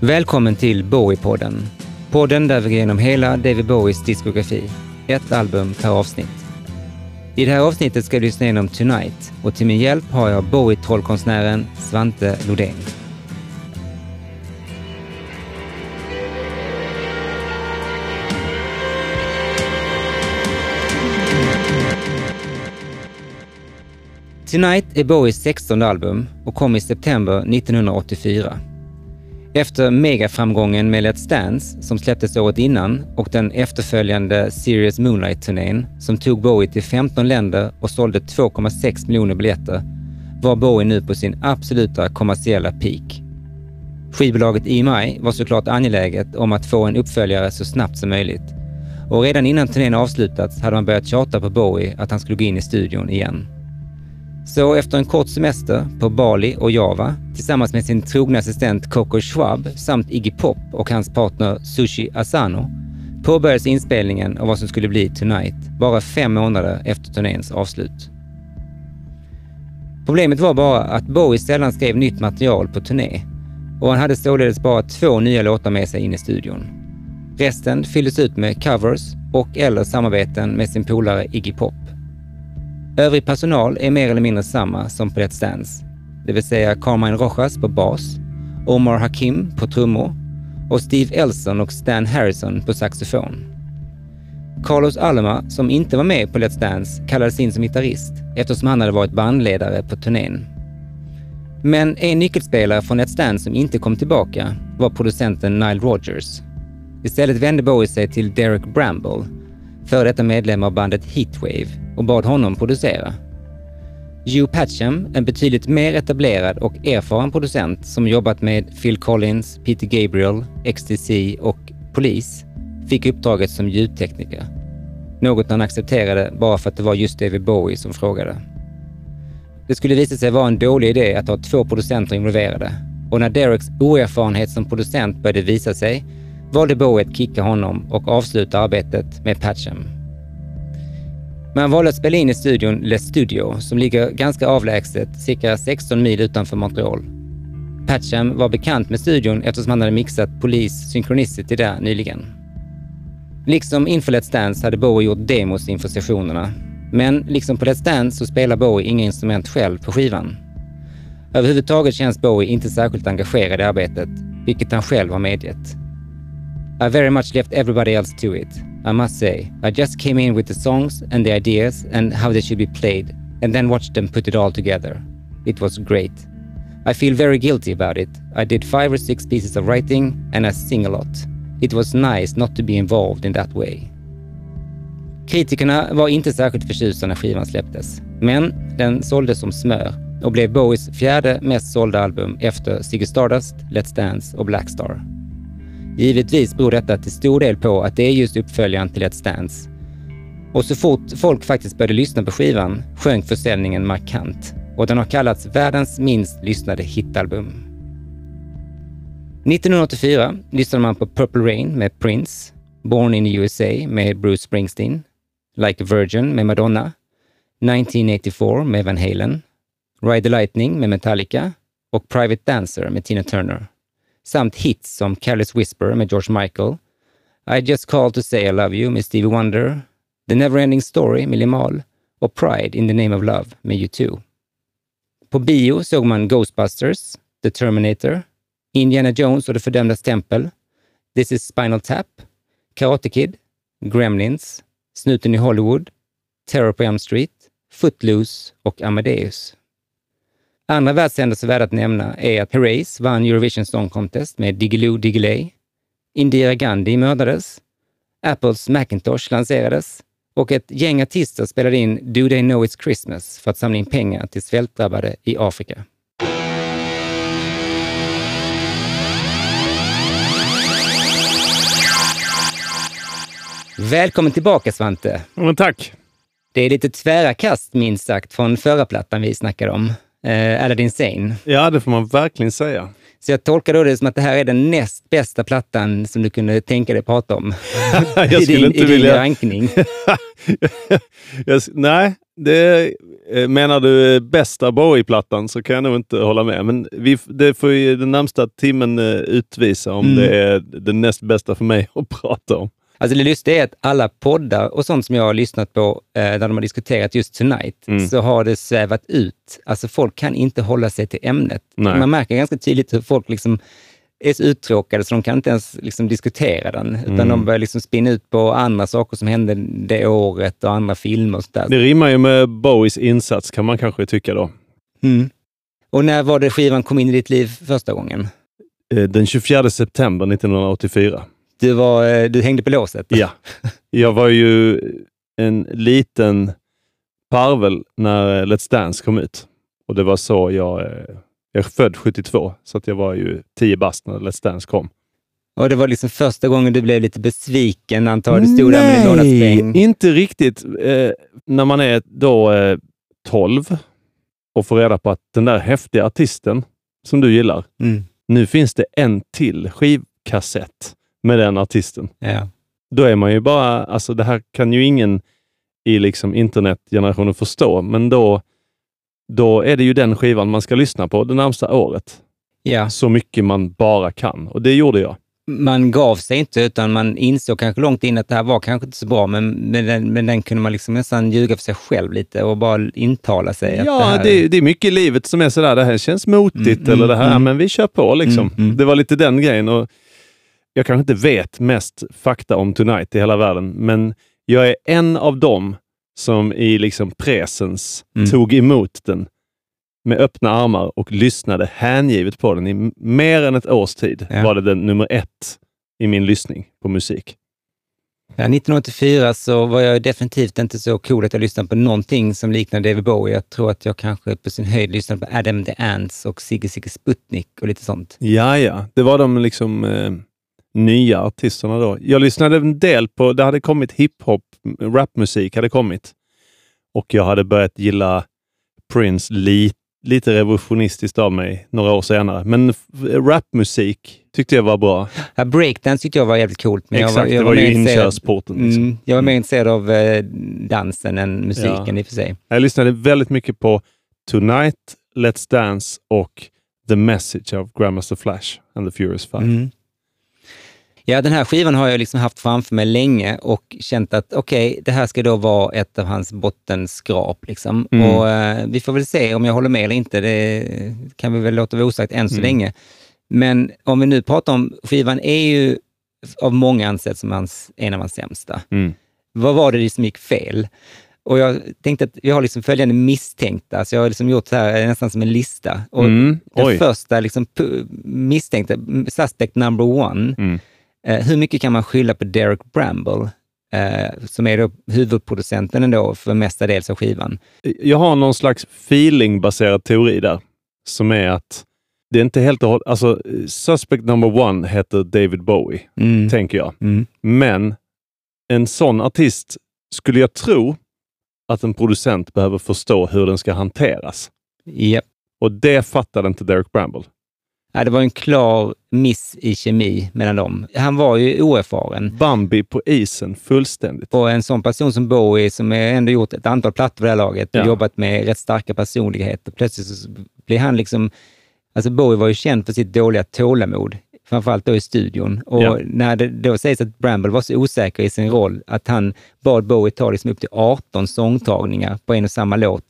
Välkommen till Bowie-podden. Podden där vi går igenom hela David Bowies diskografi. Ett album per avsnitt. I det här avsnittet ska vi lyssna igenom Tonight och till min hjälp har jag Bowie-trollkonstnären Svante Lodén. Tonight är Bowies 16 album och kom i september 1984. Efter megaframgången med Let's Dance, som släpptes året innan, och den efterföljande Serious Moonlight-turnén, som tog Bowie till 15 länder och sålde 2,6 miljoner biljetter, var Bowie nu på sin absoluta kommersiella peak. Skivbolaget EMI var såklart angeläget om att få en uppföljare så snabbt som möjligt. Och redan innan turnén avslutats hade man börjat tjata på Bowie att han skulle gå in i studion igen. Så efter en kort semester på Bali och Java tillsammans med sin trogna assistent Coco Schwab samt Iggy Pop och hans partner Sushi Asano påbörjades inspelningen av vad som skulle bli Tonight bara fem månader efter turnéns avslut. Problemet var bara att Bowie sällan skrev nytt material på turné och han hade således bara två nya låtar med sig in i studion. Resten fylldes ut med covers och eller samarbeten med sin polare Iggy Pop. Övrig personal är mer eller mindre samma som på Let's Dance, det vill säga Carmine Rojas på bas, Omar Hakim på trummor och Steve Elson och Stan Harrison på saxofon. Carlos Alma, som inte var med på Let's Dance, kallades in som gitarrist eftersom han hade varit bandledare på turnén. Men en nyckelspelare från Let's Dance som inte kom tillbaka var producenten Nile Rodgers. Istället vände Bowie sig till Derek Bramble, före detta medlem av bandet Heatwave, och bad honom producera. Hugh Patcham, en betydligt mer etablerad och erfaren producent som jobbat med Phil Collins, Peter Gabriel, XTC och Police, fick uppdraget som ljudtekniker. Något han accepterade bara för att det var just David Bowie som frågade. Det skulle visa sig vara en dålig idé att ha två producenter involverade och när Dereks oerfarenhet som producent började visa sig valde Bowie att kicka honom och avsluta arbetet med Patcham. Man valde att spela in i studion Le Studio som ligger ganska avlägset, cirka 16 mil utanför Montreal. Patcham var bekant med studion eftersom han hade mixat Police Synchronicity där nyligen. Liksom inför Let's Dance hade Bowie gjort demos inför sessionerna. Men liksom på Let's Dance så spelar Bowie inga instrument själv på skivan. Överhuvudtaget känns Bowie inte särskilt engagerad i arbetet, vilket han själv har medgett. I very much left everybody else to it. I must say, I just came in with the songs and the ideas and how they should be played, and then watched them put it all together. It was great. I feel very guilty about it. I did five or six pieces of writing, and I sing a lot. It was nice not to be involved in that way. Kritikerna var inte särskilt förtjusta när skivan släpptes, men den såldes som smör och blev Bowies fjärde mest sålda album efter Ziggy Stardust, Let's Dance och Blackstar. Givetvis beror detta till stor del på att det är just uppföljaren till Let's Dance. Och så fort folk faktiskt började lyssna på skivan sjönk försäljningen markant och den har kallats världens minst lyssnade hitalbum. 1984 lyssnade man på Purple Rain med Prince, Born in the USA med Bruce Springsteen, Like a Virgin med Madonna, 1984 med Van Halen, Ride the Lightning med Metallica och Private Dancer med Tina Turner samt hits som Careless Whisper med George Michael, I just called to say I love you med Stevie Wonder, The Neverending Story med Limahl och Pride in the name of love med U2. På bio såg man Ghostbusters, The Terminator, Indiana Jones och det fördömdas tempel, This is Spinal Tap, Karate Kid, Gremlins, Snuten i Hollywood, Terror på Elm Street, Footloose och Amadeus. Andra världshändelser värda att nämna är att Herreys vann Eurovision Song Contest med Diggiloo Diggiley, Indira Gandhi mördades, Apples Macintosh lanserades och ett gäng artister spelade in Do They Know It's Christmas för att samla in pengar till svältdrabbade i Afrika. Välkommen tillbaka Svante! Men tack! Det är lite tvära kast minst sagt från förra plattan vi snackade om eh, Aladdin Sane. Ja, det får man verkligen säga. Så jag tolkar då det som att det här är den näst bästa plattan som du kunde tänka dig prata om. jag I din, inte i din vilja... rankning. jag, nej, det, Eh, Menar du eh, bästa Bowie-plattan så kan jag nog inte hålla med. Men vi, det får ju den närmsta timmen eh, utvisa om Mm. det är det näst bästa för mig att prata om. Alltså det lustiga är att alla poddar och sånt som jag har lyssnat på eh, där de har diskuterat just Tonight, Mm. så har det svävat ut. Alltså folk kan inte hålla sig till ämnet. Nej. Man märker ganska tydligt hur folk liksom är så uttråkade så de kan inte ens liksom diskutera den, utan Mm. de börjar liksom spinna ut på andra saker som hände det året och andra filmer och sådär. Det rimmar ju med Bowies insats kan man kanske tycka då. Mm. Och när var det skivan kom in i ditt liv första gången? Eh, Den 24 september 1984. Du, var, eh, du hängde på låset? Ja. Jag var ju en liten parvel när eh, Let's Dance kom ut. Och det var så jag... eh, Jag är född 72, så att jag var ju 10 bast när Let's Dance kom. Och det var liksom första gången du blev lite besviken antagligen. Du stod där med sträng. inte riktigt. Eh, när man är då eh, 12 och får reda på att den där häftiga artisten som du gillar, Mm. nu finns det en till skivkassett med den artisten. Ja. Då är man ju bara, alltså det här kan ju ingen i liksom internetgenerationen förstå, men då, då är det ju den skivan man ska lyssna på det närmsta året. ja. Så mycket man bara kan. Och det gjorde jag. Man gav sig inte, utan man insåg kanske långt in att det här var kanske inte så bra, men med den, med den kunde man liksom nästan ljuga för sig själv lite och bara intala sig. att det Ja, här... det, det är mycket i livet som är sådär, det här känns motigt Mm, eller det här, mm, men vi kör på liksom. Mm, mm. Det var lite den grejen. Och jag kanske inte vet mest fakta om Tonight i hela världen, men jag är en av dem som i liksom presens Mm. tog emot den med öppna armar och lyssnade hängivet på den. I mer än ett års tid Ja. var det den nummer ett i min lyssning på musik. Ja, 1984 så var jag definitivt inte så cool att jag lyssnade på någonting som liknade David Bowie. Jag tror att jag kanske på sin höjd lyssnade på Adam the Ants och Sigge Sigge Sputnik och lite sånt. Ja, ja. Det var de liksom eh, nya artisterna då. Jag lyssnade en del på, det hade kommit hiphop, rapmusik hade kommit. Och jag hade börjat gilla Prince li, lite revolutionistiskt av mig några år senare. Men rapmusik tyckte jag var bra. Ja, breakdance tyckte jag var jävligt coolt. Men Exakt, jag var, jag det var ju inkörsporten. Liksom. Mm, jag var mer intresserad av eh, dansen än musiken Ja. i och för sig. Jag lyssnade väldigt mycket på Tonight, Let's Dance och The Message of Grandmaster Flash and the Furious Five. Mm. Ja, den här skivan har jag liksom haft framför mig länge och känt att okej, det här ska då vara ett av hans bottenskrap. Liksom. Mm. Och, eh, vi får väl se om jag håller med eller inte. Det kan vi väl låta vara osagt än så Mm. länge. Men om vi nu pratar om, skivan är ju av många ansedd som hans, en av hans sämsta. Mm. Vad var det som gick fel? Och jag tänkte att vi har liksom följande misstänkta, så jag har liksom gjort så här nästan som en lista. Och Mm. den Oj. första liksom, misstänkta, suspect number one, Mm. Eh, hur mycket kan man skylla på Derek Bramble, eh, som är då huvudproducenten ändå för mestadels av skivan? Jag har någon slags feeling-baserad teori där. Som är att det är inte helt och hållet... Alltså, suspect number one heter David Bowie, Mm. tänker jag. Mm. Men en sån artist skulle jag tro att en producent behöver förstå hur den ska hanteras. Japp. Och det fattade inte Derek Bramble. Ja, det var en klar miss i kemi mellan dem. Han var ju oerfaren. Bambi på isen fullständigt. Och en sån person som Bowie, som ändå gjort ett antal plattor vid det här laget och Ja. jobbat med rätt starka personligheter, plötsligt så blir han liksom... Alltså Bowie var ju känd för sitt dåliga tålamod, framförallt då i studion. Och Ja. när det då sägs att Bramble var så osäker i sin roll att han bad Bowie ta liksom upp till 18 sångtagningar på en och samma låt,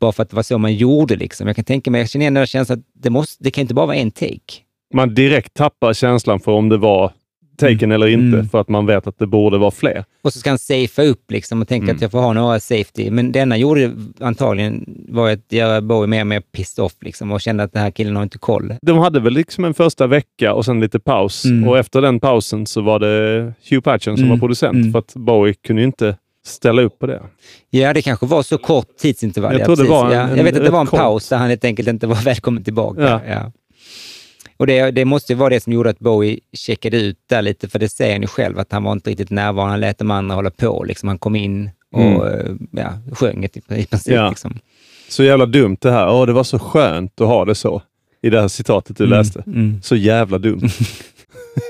bara för att det var så man gjorde. Liksom. Jag kan tänka mig, jag känner igen den känslan att det, måste, det kan inte bara vara en take. Man direkt tappar känslan för om det var taken eller inte, Mm. för att man vet att det borde vara fler. Och så ska han safea upp liksom och tänka Mm. att jag får ha några safety. Men det enda gjorde antagligen var att göra Bowie mer och mer pissed off liksom och kände att den här killen har inte koll. De hade väl liksom en första vecka och sen lite paus. Mm. Och efter den pausen så var det Hugh Patchen som Mm. var producent. Mm. För att Bowie kunde ju inte ställa upp på det. Ja, det kanske var så kort tidsintervall. Jag ja, tror det precis. var en- ja. Jag vet att det var en kort. paus där han helt enkelt inte var välkommen tillbaka. Ja. Ja. Och det, det måste ju vara det som gjorde att Bowie checkade ut där lite, för det säger han ju själv, att han var inte riktigt närvarande. Han lät de andra hålla på. Liksom. Han kom in och eh, ja, sjöng i, princip. Mm. Ja. Liksom. Så jävla dumt det här. Åh, det var så skönt att ha det så. I det här citatet du läste. Mm. Så jävla dumt.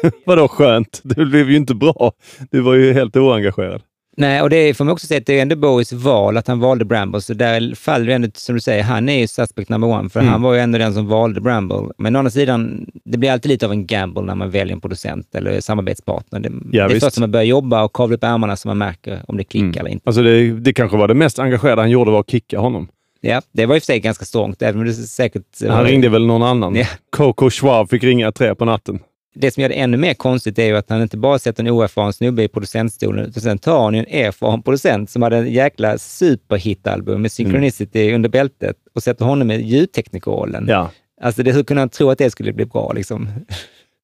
Vadå skönt? Det blev ju inte bra. Du var ju helt oengagerad. Nej, och det får man också säga att det är ändå Bowies val att han valde Bramble, så där faller det ändå, som du säger, han är ju suspect number one, för Mm. han var ju ändå den som valde Bramble. Men å andra sidan, det blir alltid lite av en gamble när man väljer en producent eller samarbetspartner. Det, det är först när man börjar jobba och kavla upp ärmarna som man märker om det klickar Mm. eller inte. Alltså det, det kanske var det mest engagerade han gjorde var att kicka honom. Ja, det var i och för sig ganska strångt, även om det säkert... Han ringde väl någon annan. Ja. Coco Schwab fick ringa tre på natten. Det som gör det ännu mer konstigt är ju att han inte bara sätter en oerfaren snubbe i producentstolen, utan sen tar han ju en erfaren producent som hade en jäkla superhitalbum med Synchronicity under bältet och sätter honom i ljudteknikerrollen. Ja. Alltså, det, hur kunde han tro att det skulle bli bra? Liksom?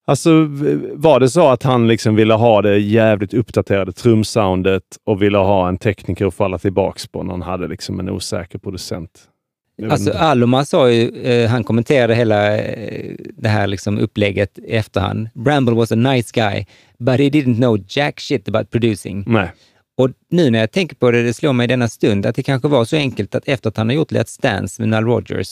Alltså, var det så att han liksom ville ha det jävligt uppdaterade trumsoundet och ville ha en tekniker att falla tillbaks på när han hade liksom en osäker producent? Alltså. Aloma sa ju, eh, han kommenterade hela eh, det här liksom upplägget i efterhand. Bramble was a nice guy, but he didn't know jack shit about producing. Nej. Och nu när jag tänker på det, det slår mig i denna stund att det kanske var så enkelt att efter att han har gjort Let's Dance med Nile Rodgers,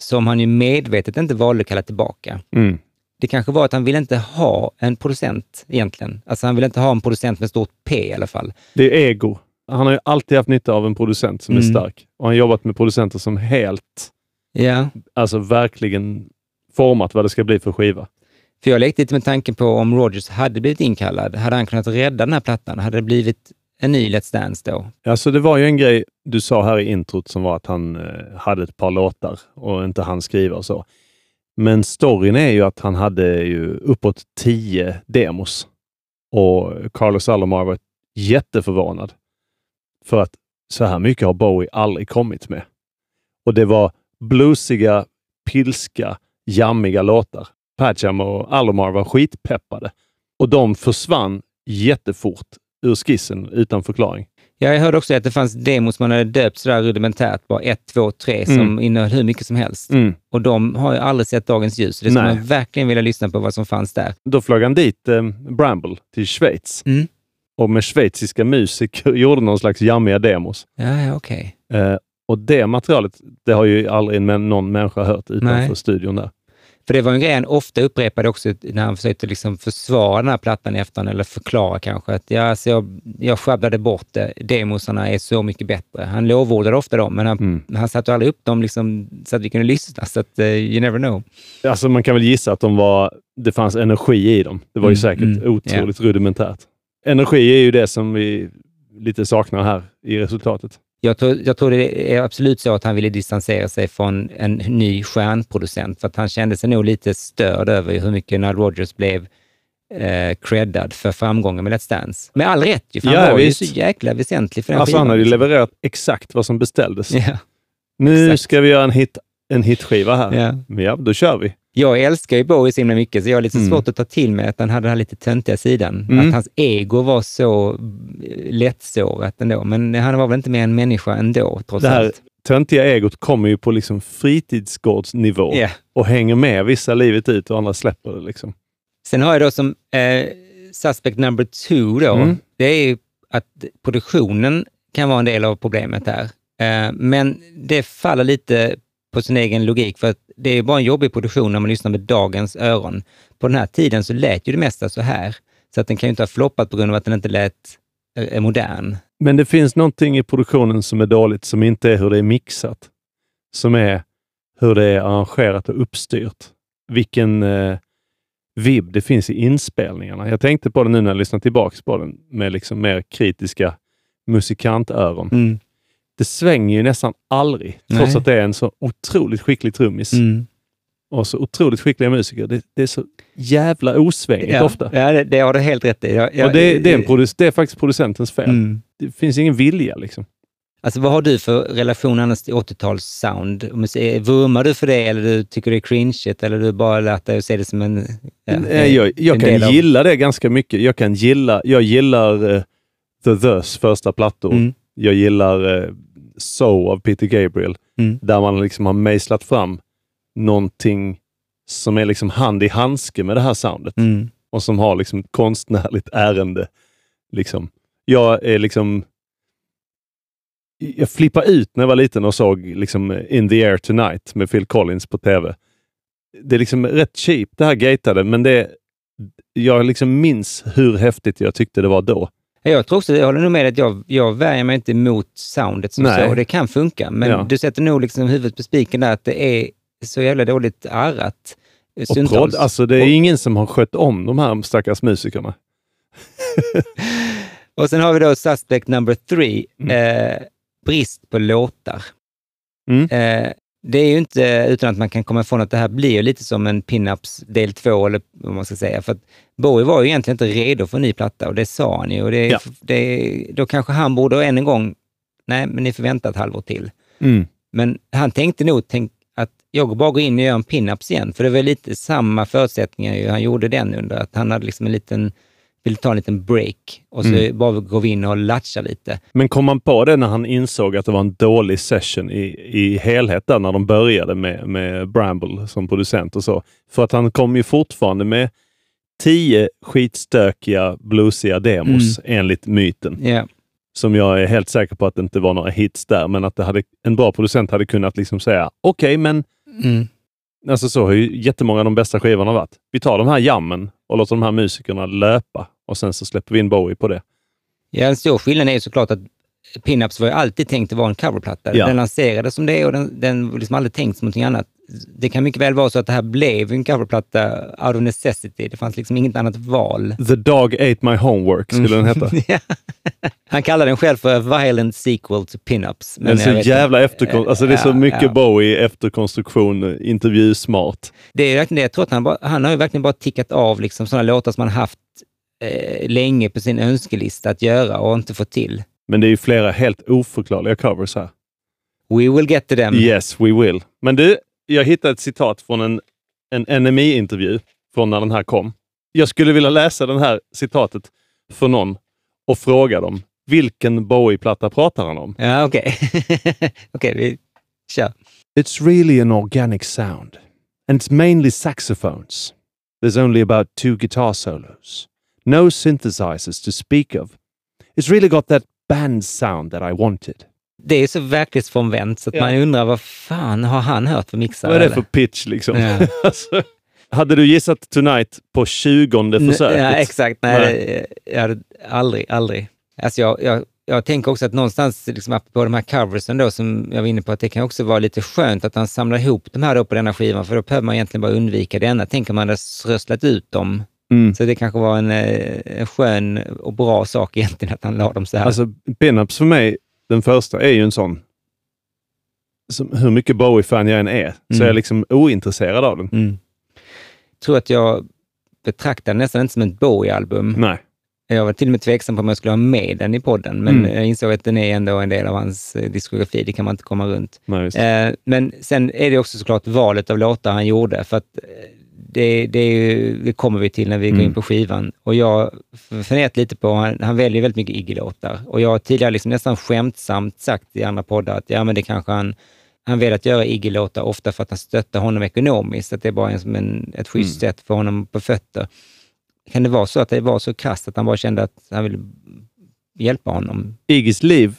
som han ju medvetet inte valde att kalla tillbaka. Mm. Det kanske var att han ville inte ha en producent egentligen. Alltså han ville inte ha en producent med stort P i alla fall. Det är ego. Han har ju alltid haft nytta av en producent som är Mm. stark. Och han har jobbat med producenter som helt, Ja, alltså verkligen format vad det ska bli för skiva. för jag lekte lite med tanken på om Rodgers hade blivit inkallad, hade han kunnat rädda den här plattan? Hade det blivit en ny Let's Dance då? Alltså det var ju en grej du sa här i introt som var att han eh, hade ett par låtar och inte han skriva och så. Men storyn är ju att han hade ju uppåt tio demos och Carlos Alomar var jätteförvånad. För att så här mycket har Bowie aldrig kommit med. Och det var bluesiga, pilska, jammiga låtar. Pajam och Alomar var skitpeppade. Och de försvann jättefort ur skissen utan förklaring. Ja, jag hörde också att det fanns demos man hade döpt sådär rudimentärt, bara ett, två, tre, som Mm. innehöll hur mycket som helst. Mm. Och de har ju aldrig sett dagens ljus. Det skulle man verkligen vilja lyssna på vad som fanns där. Då flög han dit eh, Bramble till Schweiz Mm. Och med schweiziska musiker gjorde någon slags jammiga demos. Ja, ja, okej. Eh, och det materialet, det har ju aldrig någon människa hört utanför Nej. studion där. För det var en grej han ofta upprepade också när han försökte liksom försvara den här plattan i efterhand, eller förklara kanske att ja, alltså jag, jag sjabblade bort det. Demosarna är så mycket bättre. Han lovordade ofta dem, men han, Mm. han satte aldrig upp dem liksom, så att vi kunde lyssna. Så att uh, you never know. Alltså man kan väl gissa att de var, det fanns energi i dem. Det var ju Mm, säkert mm, otroligt rudimentärt. Energi är ju det som vi lite saknar här i resultatet. Jag tror, jag tror det är absolut så att han ville distansera sig från en ny stjärnproducent, för att han kände sig nog lite störd över hur mycket Nile Rodgers blev eh, creddad för framgången med Let's Dance. Med all rätt ju, för han Ja, var visst. ju så jäkla väsentlig för den Alltså han skivan. hade ju levererat exakt vad som beställdes. Ja, nu exakt. ska vi göra en, hit, en hitskiva här. ja. Ja, då kör vi. Jag älskar ju Bowie så himla mycket, så jag har lite Mm. svårt att ta till mig att han hade den här lite töntiga sidan. Mm. Att hans ego var så eh, lättsårat ändå. Men han var väl inte mer en människa ändå, trots Det här allt. töntiga egot kommer ju på liksom fritidsgårdsnivå Ja. och hänger med vissa livet ut och andra släpper det. Liksom. Sen har jag då som eh, suspect number two då, Mm. det är ju att produktionen kan vara en del av problemet här. Eh, men det faller lite på sin egen logik, för att det är bara en jobbig produktion när man lyssnar med dagens öron. På den här tiden så lät ju det mesta så här, så att den kan ju inte ha floppat på grund av att den inte lät eh, modern. Men det finns någonting i produktionen som är dåligt, som inte är hur det är mixat. Som är hur det är arrangerat och uppstyrt. Vilken eh, vibb det finns i inspelningarna. Jag tänkte på det nu när jag lyssnade tillbaka på den med liksom mer kritiska musikantöron. Mm. Det svänger ju nästan aldrig, trots Nej. att det är en så otroligt skicklig trummis Mm. och så otroligt skickliga musiker. Det, det är så jävla osvängigt Ja, ofta. ja det, det har du helt rätt i. Jag, jag, och det, det, är produc- det är faktiskt producentens fel. Mm. Det finns ingen vilja. liksom. Alltså vad har du för relation annars till 80-tals-sound? Vurmar du för det eller du tycker det är cringeigt eller du bara lärt dig att se det som en... ja, Nej, jag, jag en kan av- gilla det ganska mycket. Jag kan gilla, jag gillar uh, The Thus första plattor. Mm. Jag gillar uh, So av Peter Gabriel. Mm. Där man liksom har mejslat fram någonting som är liksom hand i handske med det här soundet. Mm. Och som har liksom ett konstnärligt ärende. Liksom. Jag är liksom... Jag flippade ut när jag var liten och såg liksom In the air tonight med Phil Collins på tv. Det är liksom rätt cheap det här gatade, men det, jag liksom minns hur häftigt jag tyckte det var då. Jag tror också, jag håller nog med att jag, jag värjer mig inte emot soundet som Nej. så. Det kan funka, men Ja. du sätter nog liksom huvudet på spiken där att det är så jävla dåligt arrat. Och stundtals. prodd, alltså det är Och- ingen som har skött om de här stackars musikerna. Och sen har vi då suspect number three, Mm. eh, brist på låtar. Mm. Eh, det är ju inte utan att man kan komma ifrån att det här blir lite som en pinups del två, eller vad man ska säga. För att Bowie var ju egentligen inte redo för en ny platta och det sa han ju. Och det, Ja. det, då kanske han borde än en gång, nej, men ni får vänta ett halvår till. Mm. Men han tänkte nog tänk, att jag bara går in och gör en pinups igen, för det var lite samma förutsättningar ju han gjorde den under, att han hade liksom en liten, ville ta en liten break och så Mm. bara gå vi in och latcha lite. Men kom man på det när han insåg att det var en dålig session i, i helhet där när de började med, med Bramble som producent och så? För att han kom ju fortfarande med tio skitstökiga bluesiga demos enligt myten. Ja, Som jag är helt säker på att det inte var några hits där, men att det hade, en bra producent hade kunnat liksom säga okej, men mm. Alltså så har ju jättemånga av de bästa skivorna varit. Vi tar de här jammen och låter de här musikerna löpa och sen så släpper vi in Bowie på det. ja en stor skillnad är såklart att Pinups var ju alltid tänkt att vara en coverplatta. Ja. Den lanserades som det och den, den var liksom aldrig tänkt som någonting annat. Det kan mycket väl vara så att det här blev en coverplatta out of necessity. Det fanns liksom inget annat val. The Dog Ate My Homework skulle den heta. Ja. Han kallar den själv för a violent sequel to pinups. Den är så jag vet jävla inte. efterkon- alltså det är så Ja, mycket ja. Bowie efterkonstruktion, intervjusmart. Det är verkligen det. Jag tror att han, bara, han har ju verkligen bara tickat av liksom sådana låtar som han haft eh, länge på sin önskelista att göra och inte fått till. Men det är ju flera helt oförklarliga covers här. We will get to them. Yes, we will. Men du, jag hittade ett citat från en, en NME-intervju från när den här kom. Jag skulle vilja läsa det här citatet för någon och fråga dem vilken Bowie-platta pratar han om? Ja, okej. okej, vi kör. It's really an organic sound. And it's mainly saxophones. There's only about two guitar solos. No synthesizers to speak of. It's really got that band sound that I wanted. Det är så verklighetsfrånvänt så att Ja. man undrar vad fan har han hört för mixar? Vad är det eller? för pitch liksom? Ja. alltså, hade du gissat Tonight på tjugonde N- försöket? Ja, exakt. Nej, Nej. Det, jag hade aldrig, aldrig. Alltså jag, jag, jag tänker också att någonstans, liksom apropå de här coversen då, som jag var inne på, att det kan också vara lite skönt att han samlar ihop de här då på denna skivan, för då behöver man egentligen bara undvika denna. Tänker man hade röslat ut dem, Mm. så det kanske var en, eh, en skön och bra sak egentligen att han la dem så här. Alltså, Pinups för mig, den första, är ju en sån... Som, hur mycket Bowie-fan jag än är, så Mm. är jag liksom ointresserad av den. Mm. Jag tror att jag betraktar det nästan inte som ett Bowie-album. Nej. Jag var till och med tveksam på om jag skulle ha med den i podden, men Mm. jag insåg att den är ändå en del av hans eh, diskografi. Det kan man inte komma runt. Nej. Eh, men sen är det också såklart valet av låtar han gjorde, för att eh, det, det, är ju, det kommer vi till när vi går Mm. in på skivan. Och jag funderat lite på, han, han väljer väldigt mycket Iggy-låtar. Och jag har tidigare liksom nästan skämtsamt sagt i andra poddar att ja, men det kanske han, han att göra Iggy-låtar ofta för att han stöttar honom ekonomiskt, att det är bara en, som en, ett schysst Mm. sätt för honom på fötter. Kan det vara så att det var så krasst att han bara kände att han ville hjälpa honom? Iggys liv,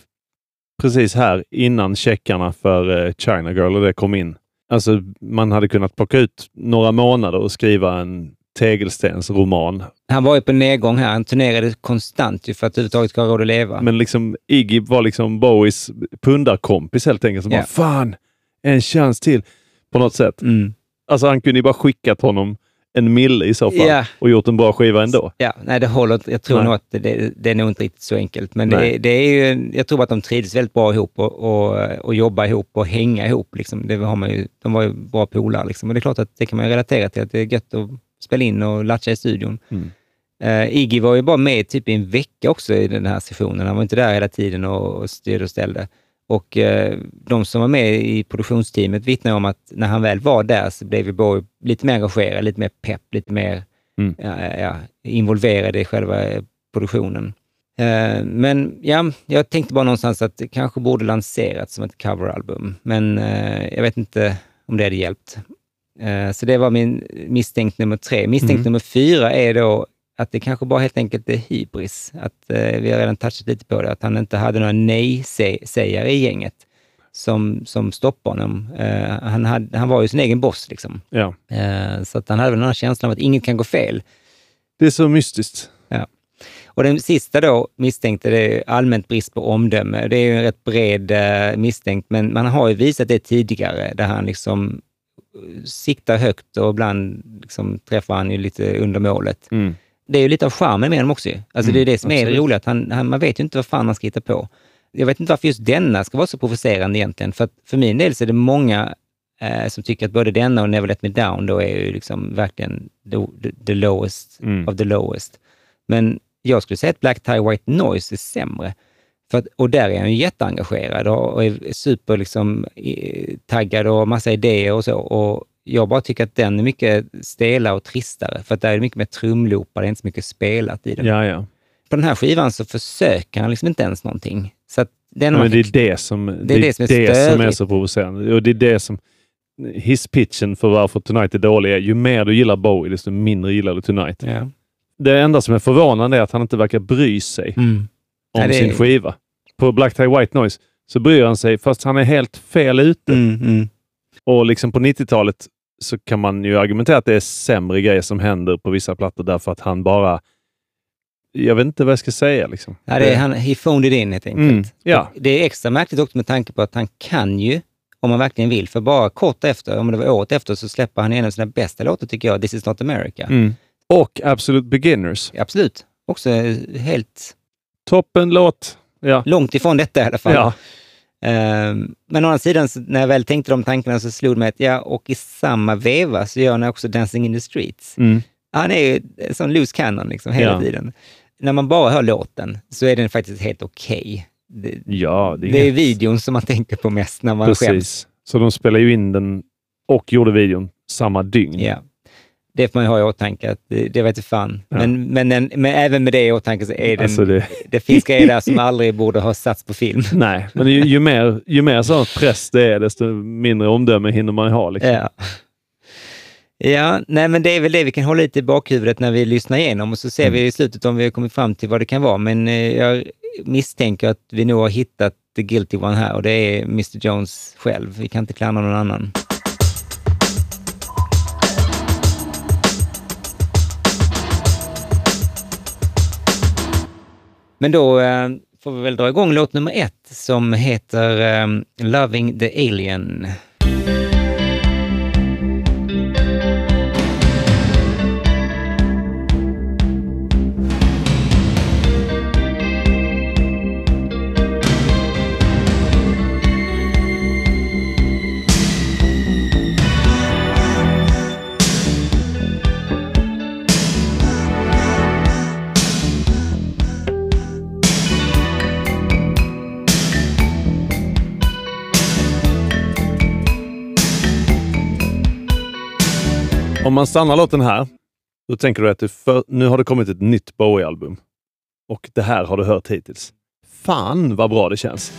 precis här innan checkarna för eh, China Girl och det kom in. Alltså, man hade kunnat plocka ut några månader och skriva en tegelstensroman. Han var ju på nedgång här. Han turnerade konstant för att överhuvudtaget ska ha råd att leva. Men liksom Iggy var liksom Bowies pundarkompis helt enkelt. Som Ja. bara, fan, en chans till. På något sätt. Mm. Alltså han kunde ju bara skickat honom en mille i så fall Ja. och gjort en bra skiva ändå. Ja, nej det håller. Jag tror Nej. nog att det, det är nog inte riktigt så enkelt. Men det, det är ju, jag tror att de trivdes väldigt bra ihop och, och, och jobba ihop och hänga ihop. Liksom. Det har man ju, de var ju bra polare. Liksom. Och det är klart att det kan man relatera till, att det är gött att spela in och latcha i studion. Mm. Uh, Iggy var ju bara med typ i en vecka också i den här sessionen. Han var inte där hela tiden och, och styrde och ställde. Och eh, de som var med i produktionsteamet vittnar om att när han väl var där så blev Bowie lite mer engagerad, lite mer pepp, lite mer Mm. ja, ja, involverad i själva eh, produktionen. Eh, men ja, jag tänkte bara någonstans att det kanske borde lanserats som ett coveralbum, men eh, jag vet inte om det hade hjälpt. Eh, så det var min misstänkt nummer tre. Misstänkt Mm. nummer fyra är då att det kanske bara helt enkelt är hybris. Att, eh, vi har redan touchat lite på det, att han inte hade några nej-sägare i gänget som, som stoppade honom. Eh, han, hade, han var ju sin egen boss. Liksom. Ja. Eh, så att han hade väl den här känslan av att inget kan gå fel. Det är så mystiskt. Och den sista då, misstänkte, det är allmänt brist på omdöme. Det är ju en rätt bred eh, misstänkt, men man har ju visat det tidigare, där han liksom eh, siktar högt och ibland liksom träffar han ju lite under målet. Mm. Det är ju lite av charmen med honom också. Alltså det är Mm, det som är det absolut. roliga, att han, han, man vet ju inte vad fan han ska hitta på. Jag vet inte varför just denna ska vara så provocerande egentligen, för att för min del så är det många eh, som tycker att både denna och Never Let Me Down då är ju liksom verkligen the, the, the lowest Mm. of the lowest. Men jag skulle säga att Black Tie White Noise är sämre. För att, och där är han ju jätteengagerad och, och är super liksom, taggad och massa idéer och så. Och jag bara tycker att den är mycket stelare och tristare, för att där är det mycket mer trumloopar, det är inte så mycket spelat i den. Ja, ja. På den här skivan så försöker han liksom inte ens någonting. Så att den Men det är det som, det är det som, är, störigt. så provocerande. Och det är det som hisspitchen för varför Tonight är dålig är. Ju mer du gillar Bowie, desto mindre gillar du Tonight. Ja. Det enda som är förvånande är att han inte verkar bry sig Mm. om Ja, det är- sin skiva. På Black Tie White Noise så bryr han sig, fast han är helt fel ute. Mm, mm. Och liksom på 90-talet så kan man ju argumentera att det är sämre grejer som händer på vissa plattor därför att han bara... Jag vet inte vad jag ska säga. Liksom. Ja, det är, han, he phoned it in helt enkelt. Mm, ja. Det är extra märkligt också med tanke på att han kan ju, om man verkligen vill, för bara kort efter, om det var året efter, så släpper han en av sina bästa låtar tycker jag, This is not America. Mm. Och Absolute Beginners. Absolut. Också helt Toppen låt. Ja. långt ifrån detta i alla fall. ja. Ehm, men å andra sidan, när jag väl tänkte de tankarna så slog det mig att ja, och i samma veva så gör han också Dancing in the Streets. Mm. Han är ju en sån loose cannon liksom hela Ja. tiden. När man bara hör låten så är den faktiskt helt okej. Det, ja, det är, det är videon som man tänker på mest när man skäms. Precis. Så de spelade ju in den och gjorde videon samma dygn. Ja. Det får man ju ha i åtanke, att det, det vet fan. Ja. Men, men, den, men även med det i åtanke så är den, Alltså det... det, finns grejer där som aldrig borde ha satts på film. nej, men ju, ju, mer, ju mer sån press det är, desto mindre omdöme hinner man ju ha. Liksom. Ja. Ja, nej men det är väl det vi kan hålla lite i bakhuvudet när vi lyssnar igenom och så ser Mm. vi i slutet om vi har kommit fram till vad det kan vara. Men eh, jag misstänker att vi nog har hittat the guilty one här och det är Mr Jones själv. Vi kan inte klandra någon annan. Men då eh, får vi väl dra igång låt nummer ett som heter eh, Loving the Alien. Om man stannar låten här, då tänker du att för, nu har det kommit ett nytt Bowie-album. Och det här har du hört hittills. Fan vad bra det känns.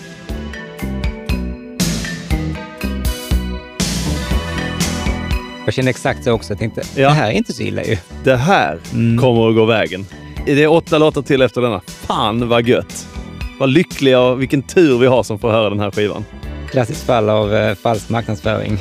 Jag kände exakt så också. Jag tänkte, Ja. det här är inte så illa ju. Det här Mm. kommer att gå vägen. Det är åtta låtar till efter denna. Fan vad gött! Vad lyckliga och vilken tur vi har som får höra den här skivan. Klassiskt fall av eh, falsk marknadsföring.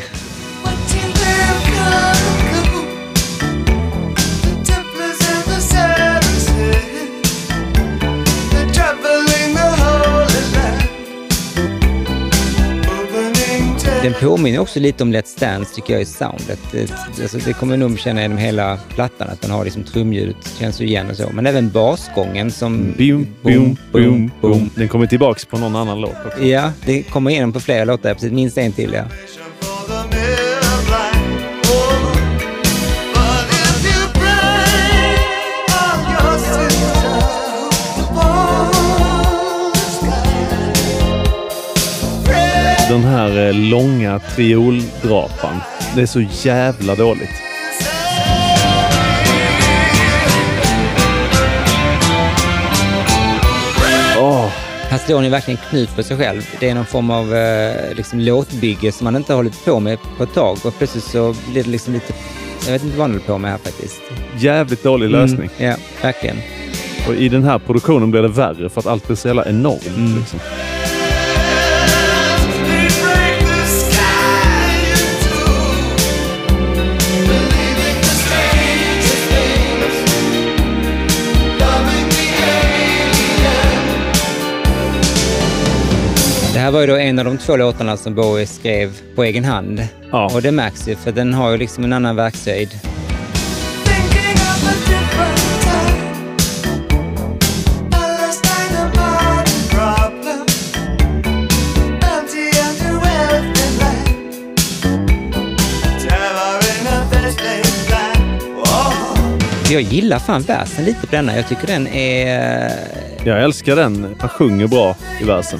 Den påminner också lite om Let's Dance tycker jag i soundet. Det, alltså, det kommer nog känna genom hela plattan att den har liksom trumljudet, känns ju igen och så. Men även basgången som... Boom, boom, boom, boom. Den kommer tillbaks på någon annan låt också. Ja, det kommer igenom på flera låtar, precis. Minst en till ja. Den här eh, långa trioldrapan. Det är så jävla dåligt. Åh, Han slår ju verkligen knut på sig själv. Det är någon form av eh, liksom, låtbygge som han inte har hållit på med på ett tag och plötsligt så blir det liksom lite... Jag vet inte vad han håller på med här faktiskt. jävligt dålig lösning. Mm, ja, verkligen. Och i den här produktionen blir det värre för att allt blir så jävla enormt. Mm. Liksom. Här var ju då en av de två låtarna som Bowie skrev på egen hand. Ja. Och det märks ju, för den har ju liksom en annan verkshöjd. Jag gillar fan versen lite på denna. Jag tycker den är... Jag älskar den. Han sjunger bra i versen.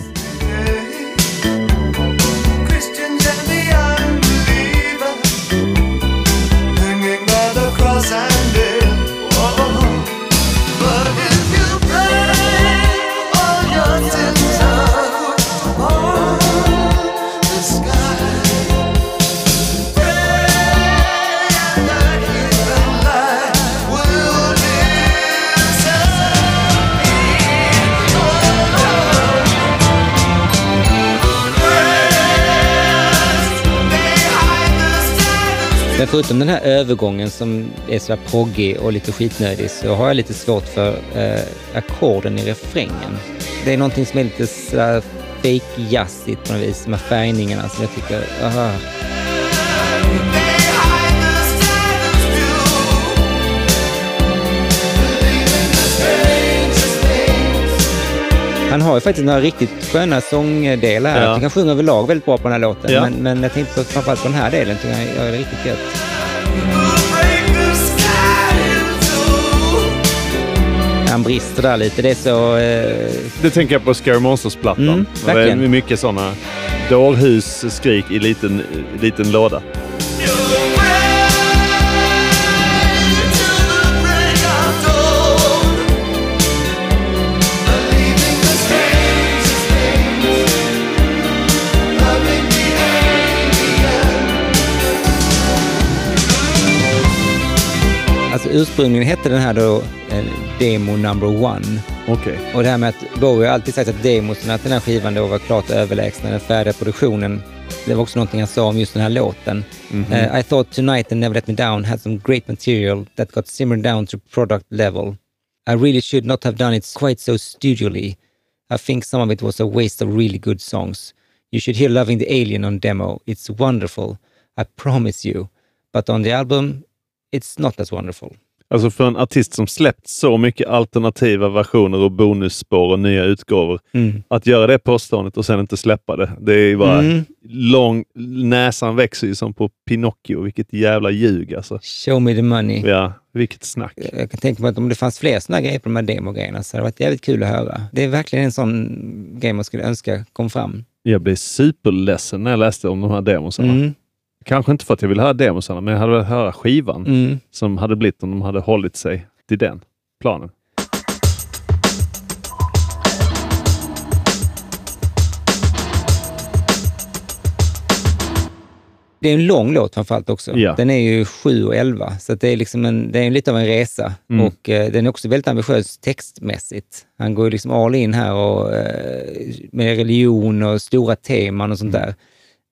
By förutom den här övergången som är så här proggig och lite skitnödig så har jag lite svårt för eh, ackorden i refrängen. Det är någonting som är lite så här fake jazzigt på något vis med färgningarna som jag tycker... aha. Han har ju faktiskt några riktigt sköna sångdelar. Ja. Jag tycker han sjunger överlag väldigt bra på den här låten. Ja. Men, men jag tänkte framförallt på den här delen tycker jag jag är riktigt gött. Han brister där lite. Det är så... Eh, Det tänker jag på Scary Monsters-plattan. Mm, det är mycket sådana dårhus-skrik i liten, liten låda. Ursprungligen hette den här då eh, Demo number one. Okej. Och det här med att Bowie har alltid sagt att demosarna till den här skivan då var klart överlägsna den färdiga produktionen. Det var också någonting han sa om just den här låten. Eh, I thought Tonight and Never Let Me Down had some great material that got simmered down to product level. I really should not have done it quite so studially. I think some of it was a waste of really good songs. You should hear Loving the Alien on demo. It's wonderful. I promise you. But on the album, it's not as wonderful. Alltså för en artist som släppt så mycket alternativa versioner och bonusspår och nya utgåvor. Mm. Att göra det påståendet och sen inte släppa det. Det är bara Mm. lång... Näsan växer ju som på Pinocchio. Vilket jävla ljug alltså. Show me the money. Ja, vilket snack. Jag kan tänka mig att om det fanns fler sådana grejer på de här demogrejerna så hade det varit jävligt kul att höra. Det är verkligen en sån grej man skulle önska kom fram. Jag blev superledsen när jag läste om de här demosarna. Mm. Kanske inte för att jag ville höra demosarna, men jag hade velat höra skivan Mm. som hade blivit om de hade hållit sig till den planen. Det är en lång låt framförallt också. Ja. Den är ju 7 och 11, så det är, liksom en, det är lite av en resa. Mm. Och eh, den är också väldigt ambitiös textmässigt. Han går ju liksom all in här och, eh, med religion och stora teman och sånt Mm. där.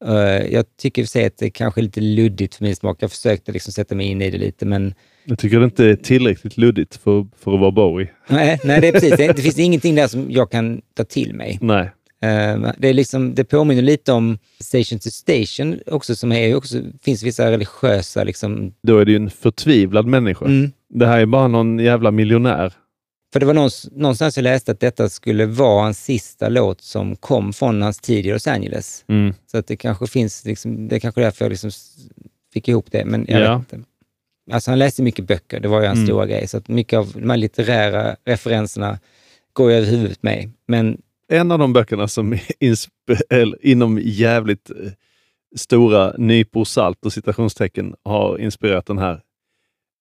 Eh, jag tycker i och för sig att det kanske är lite luddigt för min smak. Jag försökte liksom sätta mig in i det lite, men Jag tycker det inte är tillräckligt luddigt för, för att vara Bowie. nej, nej det är precis. Det, finns ingenting där som jag kan ta till mig. Nej. Eh, det, är liksom, det påminner lite om Station to Station också, som är också, finns vissa religiösa liksom, Då är det ju en förtvivlad människa. mm. Det här är bara någon jävla miljonär. För det var någons, någonstans jag läste att detta skulle vara hans sista låt som kom från hans tid i Los Angeles. Mm. Så att det kanske finns, liksom, det är kanske därför jag liksom fick ihop det, men jag Ja. vet inte. Alltså han läste mycket böcker, det var ju hans Mm. stora grej, så att mycket av de här litterära referenserna går ju över huvudet mig. Men En av de böckerna som inom jävligt eh, stora nypor salt och citationstecken har inspirerat den här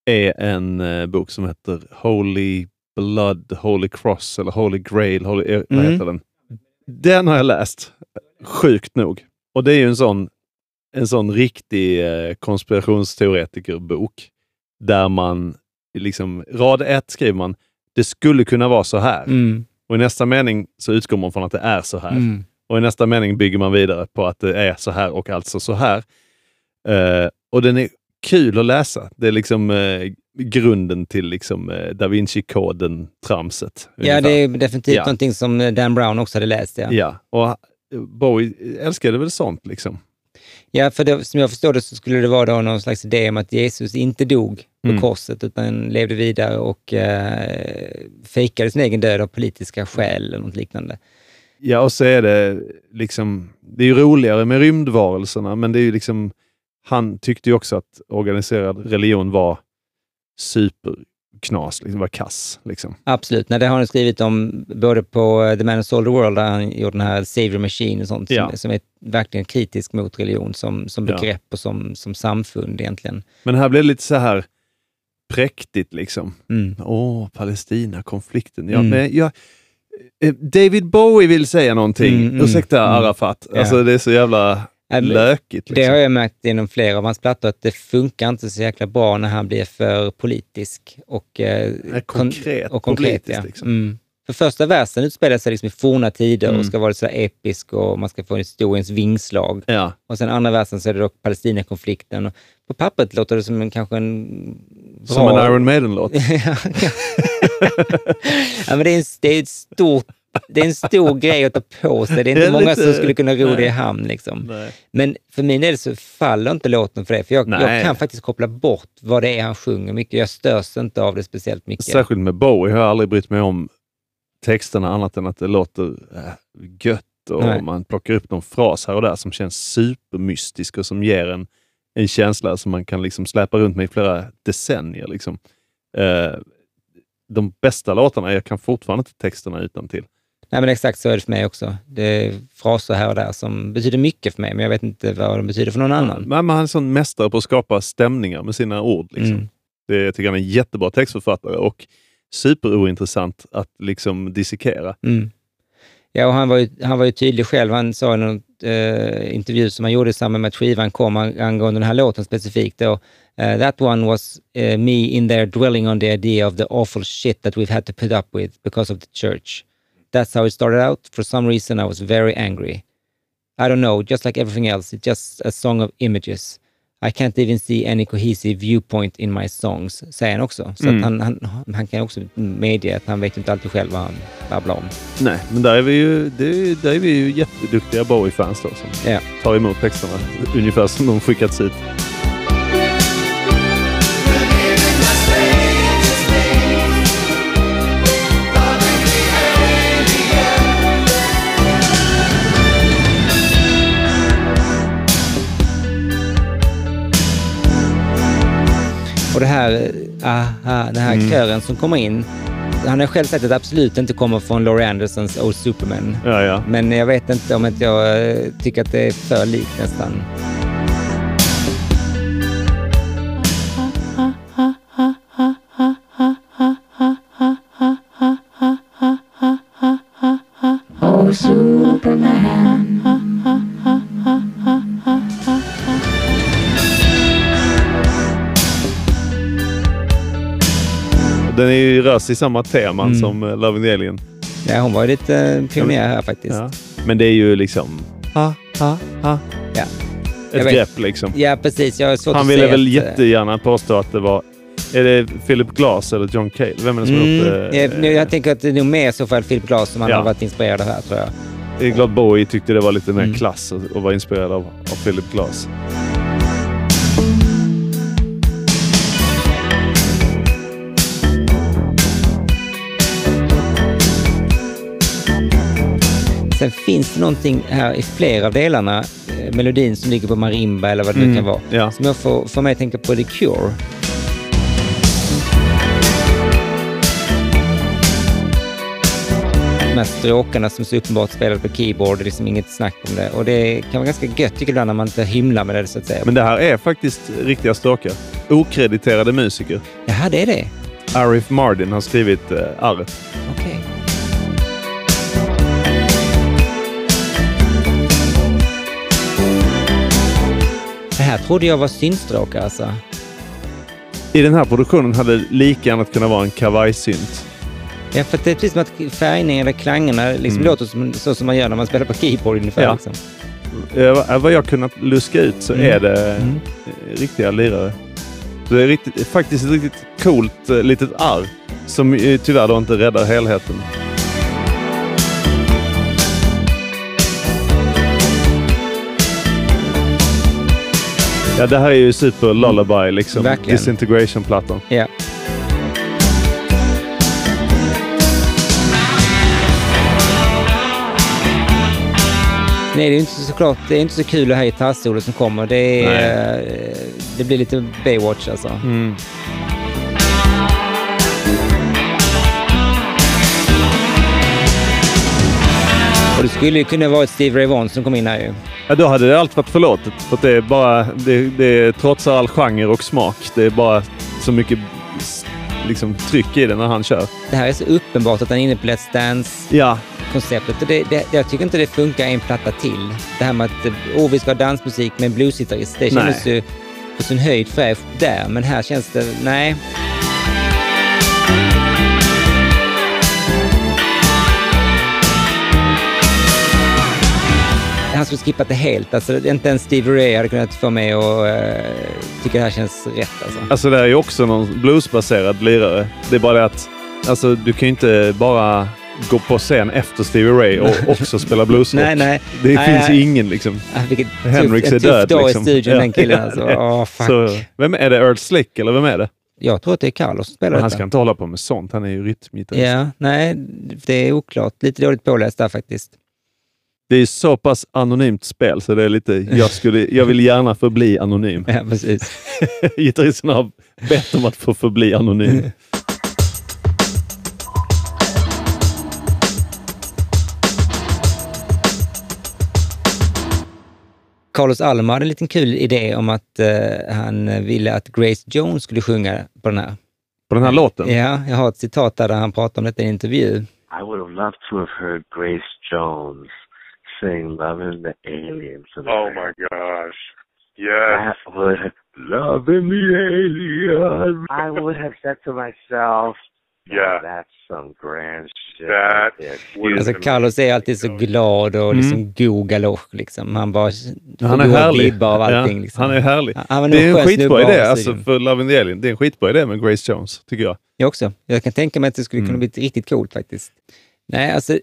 är en eh, bok som heter Holy Blood, Holy Cross eller Holy Grail. Holy, eh, vad Mm. heter den? Den har jag läst, sjukt nog. Och det är ju en sån, en sån riktig eh, konspirationsteoretikerbok där man, liksom, rad ett skriver man, det skulle kunna vara så här. mm, Och i nästa mening så utgår man från att det är så här. mm, Och i nästa mening bygger man vidare på att det är så här och alltså så här. Eh, och den är kul att läsa. Det är liksom eh, grunden till liksom, eh, Da Vinci-koden-tramset. ja, det är definitivt Ja. någonting som Dan Brown också hade läst. Ja. Ja, och Bowie älskade väl sånt liksom. Ja, för det, som jag förstår det så skulle det vara då någon slags idé om att Jesus inte dog på Mm. korset utan levde vidare och eh, fejkade sin egen död av politiska skäl eller något liknande. Ja, och så är det liksom, det är ju roligare med rymdvarelserna, men det är ju liksom, han tyckte ju också att organiserad religion var superknas, liksom, var kass. Liksom. Absolut. Nej, det har han skrivit om både på eh, The Man Who Sold the World, där han gjorde den här Savior Machine och sånt, Ja. som, som är verkligen kritisk mot religion som, som Ja. begrepp och som, som samfund egentligen. Men här blev det lite så här präktigt liksom. Mm. Åh, Palestina-konflikten. Ja, Mm. men jag, eh, David Bowie vill säga någonting. Mm, mm, Ursäkta mm. Arafat. Ja. Alltså det är så jävla lökigt. Det Liksom. har jag märkt inom flera av hans plattor, att det funkar inte så jäkla bra när han blir för politisk och, eh, konkret, och konkret. Ja. liksom. Mm. För första versen utspelar sig liksom i forna tider Mm. och ska vara så episk och man ska få historiens vingslag. Ja. Och sen andra versen så är det dock Palestinakonflikten. Och På pappret låter det som en, kanske en bra... Som en Iron Maiden-låt. ja, men det är, en, det, är ett stort, det är en stor grej att ta på sig. Det är inte Det är många lite- som skulle kunna ro det i hamn. Liksom. Nej. Men för min del så faller inte låten för det, för jag, jag kan faktiskt koppla bort vad det är han sjunger mycket. Jag störs inte av det speciellt mycket. Särskilt med Bowie har jag aldrig brytt mig om texterna annat än att det låter äh, gött och Nej. man plockar upp någon fras här och där som känns supermystisk och som ger en, en känsla som man kan liksom släpa runt med i flera decennier. Liksom. Eh, de bästa låtarna, jag kan fortfarande inte texterna utan till. Nej, men exakt så är det för mig också. Det är fraser här och där som betyder mycket för mig, men jag vet inte vad de betyder för någon annan. Men han är en sån mästare på att skapa stämningar med sina ord. Liksom. Mm. Det, jag tycker han är en jättebra textförfattare och superointressant att liksom dissekera. Mm. Ja, och han var, ju, han var ju tydlig själv. Han sa i någon eh, intervju som han gjorde i samband med att skivan kom ang- angående den här låten specifikt. Då, eh, that one was eh, me in there dwelling on the idea of the awful shit that we've had to put up with because of the church. That's how it started out. For some reason I was very angry. I don't know, just like everything else, it's just a song of images. I can't even see any cohesive viewpoint in my songs, säger han också. Så Mm. han, han, han kan också medge att han vet inte alltid själv vad han babblar om. Nej, men där är vi ju, det, där är vi ju jätteduktiga Bowie-fans då som Ja. tar emot texterna ungefär som de skickats ut. Och det här, aha, den här Mm. kören som kommer in, han har själv sagt att det absolut inte kommer från Laurie Andersons Old Superman. Ja, ja. Men jag vet inte om inte jag eh, tycker att det är för likt nästan. Rör i samma teman Mm. som uh, Loving the Alien. Ja, hon var ju lite eh, pionjär här faktiskt. Ja. Men det är ju liksom... Ha, ha, ha. Ja. Ett vet. grepp liksom. Ja, precis. Jag Han att ville väl att, eh, jättegärna påstå att det var... Är det Philip Glass eller John Cale? Vem är det som har gjort Mm, det? jag, jag tänker att det är nog mer så fall Philip Glass som han Ja. har varit inspirerad av här, tror jag. Glad Bowie tyckte det var lite mer Mm. klass och, och var inspirerad av, av Philip Glass. Sen finns det någonting här i flera av delarna, eh, melodin som ligger på marimba eller vad det nu Mm, kan vara, ja. som jag får, får mig att tänka på The Cure. De här stråkarna som så uppenbart spelade på keyboard, det är liksom inget snack om det. Och det kan vara ganska gött tycker jag när man inte hymlar med det så att säga. Men det här är faktiskt riktiga stråkar. Okrediterade musiker. Jaha, det är det? Arif Mardin har skrivit uh, arret. Okej. Det här trodde jag var syntstråkar alltså. I den här produktionen hade det lika gärna kunnat vara en kavajsynt. Ja, för det är precis som att färgningen eller klangerna liksom Mm. låter som, så som man gör när man spelar på keyboard ungefär. Ja. Liksom. Eh, vad jag kunnat luska ut så Mm. är det Mm. eh, riktiga lirare. Det är riktigt, faktiskt ett riktigt coolt eh, litet arr som eh, tyvärr då inte räddar helheten. Ja, det här är ju super lullaby liksom. Verkligen. Disintegration-plattan. Ja. Nej, det är inte såklart, det är inte så kul det här gitarrsolo som kommer. Det, är, eh, det blir lite Baywatch alltså. Mm. Och det skulle ju kunna vara ett Steve Ray Vaughan som kom in här ju. Ja, då hade det allt varit förlåtet. För det är bara, det, det trotsar all genre och smak. Det är bara så mycket liksom, tryck i det när han kör. Det här är så uppenbart att han är inne på Let's Dance Ja, konceptet. Och det, det, jag tycker inte det funkar en platta till. Det här med att oh, vi ska ha dansmusik med en bluesgitarrist. Det kändes ju på sin höjd fräscht där, men här känns det... Nej. Skulle skippat det helt. Alltså, inte ens Stevie Ray hade kunnat få mig att uh, tycka det här känns rätt. Alltså. alltså det är ju också någon bluesbaserad lirare. Det är bara det att alltså, du kan ju inte bara gå på scen efter Stevie Ray och också spela bluesrock. Nej, nej. Det Nej, finns nej. ingen liksom. Ah, vilket Hendrix tuff, är en tuff död. dag liksom. i studion, den killen. Alltså. Åh, fuck. Så, vem är det? Earl Slick eller vem är det? Jag tror att det är Carlos som spelar Men han ska inte hålla på med sånt. Han är ju rytmgitarrist. Ja, nej, det är oklart. Lite dåligt påläst där faktiskt. Det är så pass anonymt spel så det är lite, jag, skulle, jag vill gärna förbli anonym. Ja, precis. Gitarristen har bett om att få förbli anonym. Carlos Alma hade en liten kul idé om att eh, han ville att Grace Jones skulle sjunga på den här. På den här låten? Ja, jag har ett citat där, där han pratar om detta i en intervju. I would have loved to have heard Grace Jones sing Loving the Aliens. Oh my gosh. Yes. That would have, Loving the Aliens. I would have said to myself, Yeah. that's some grand shit. That Alltså Carlos är alltid så glad och liksom god galosch. Liksom. Han bara Han är härlig. av allting. Ja, liksom. Han är härlig. Han nog det är en skitbra idé alltså, för Love in the Alien. Det är en skitbra idé med Grace Jones, tycker jag. Jag också. Jag kan tänka mig att det skulle kunna Mm. bli riktigt coolt faktiskt. Nej, alltså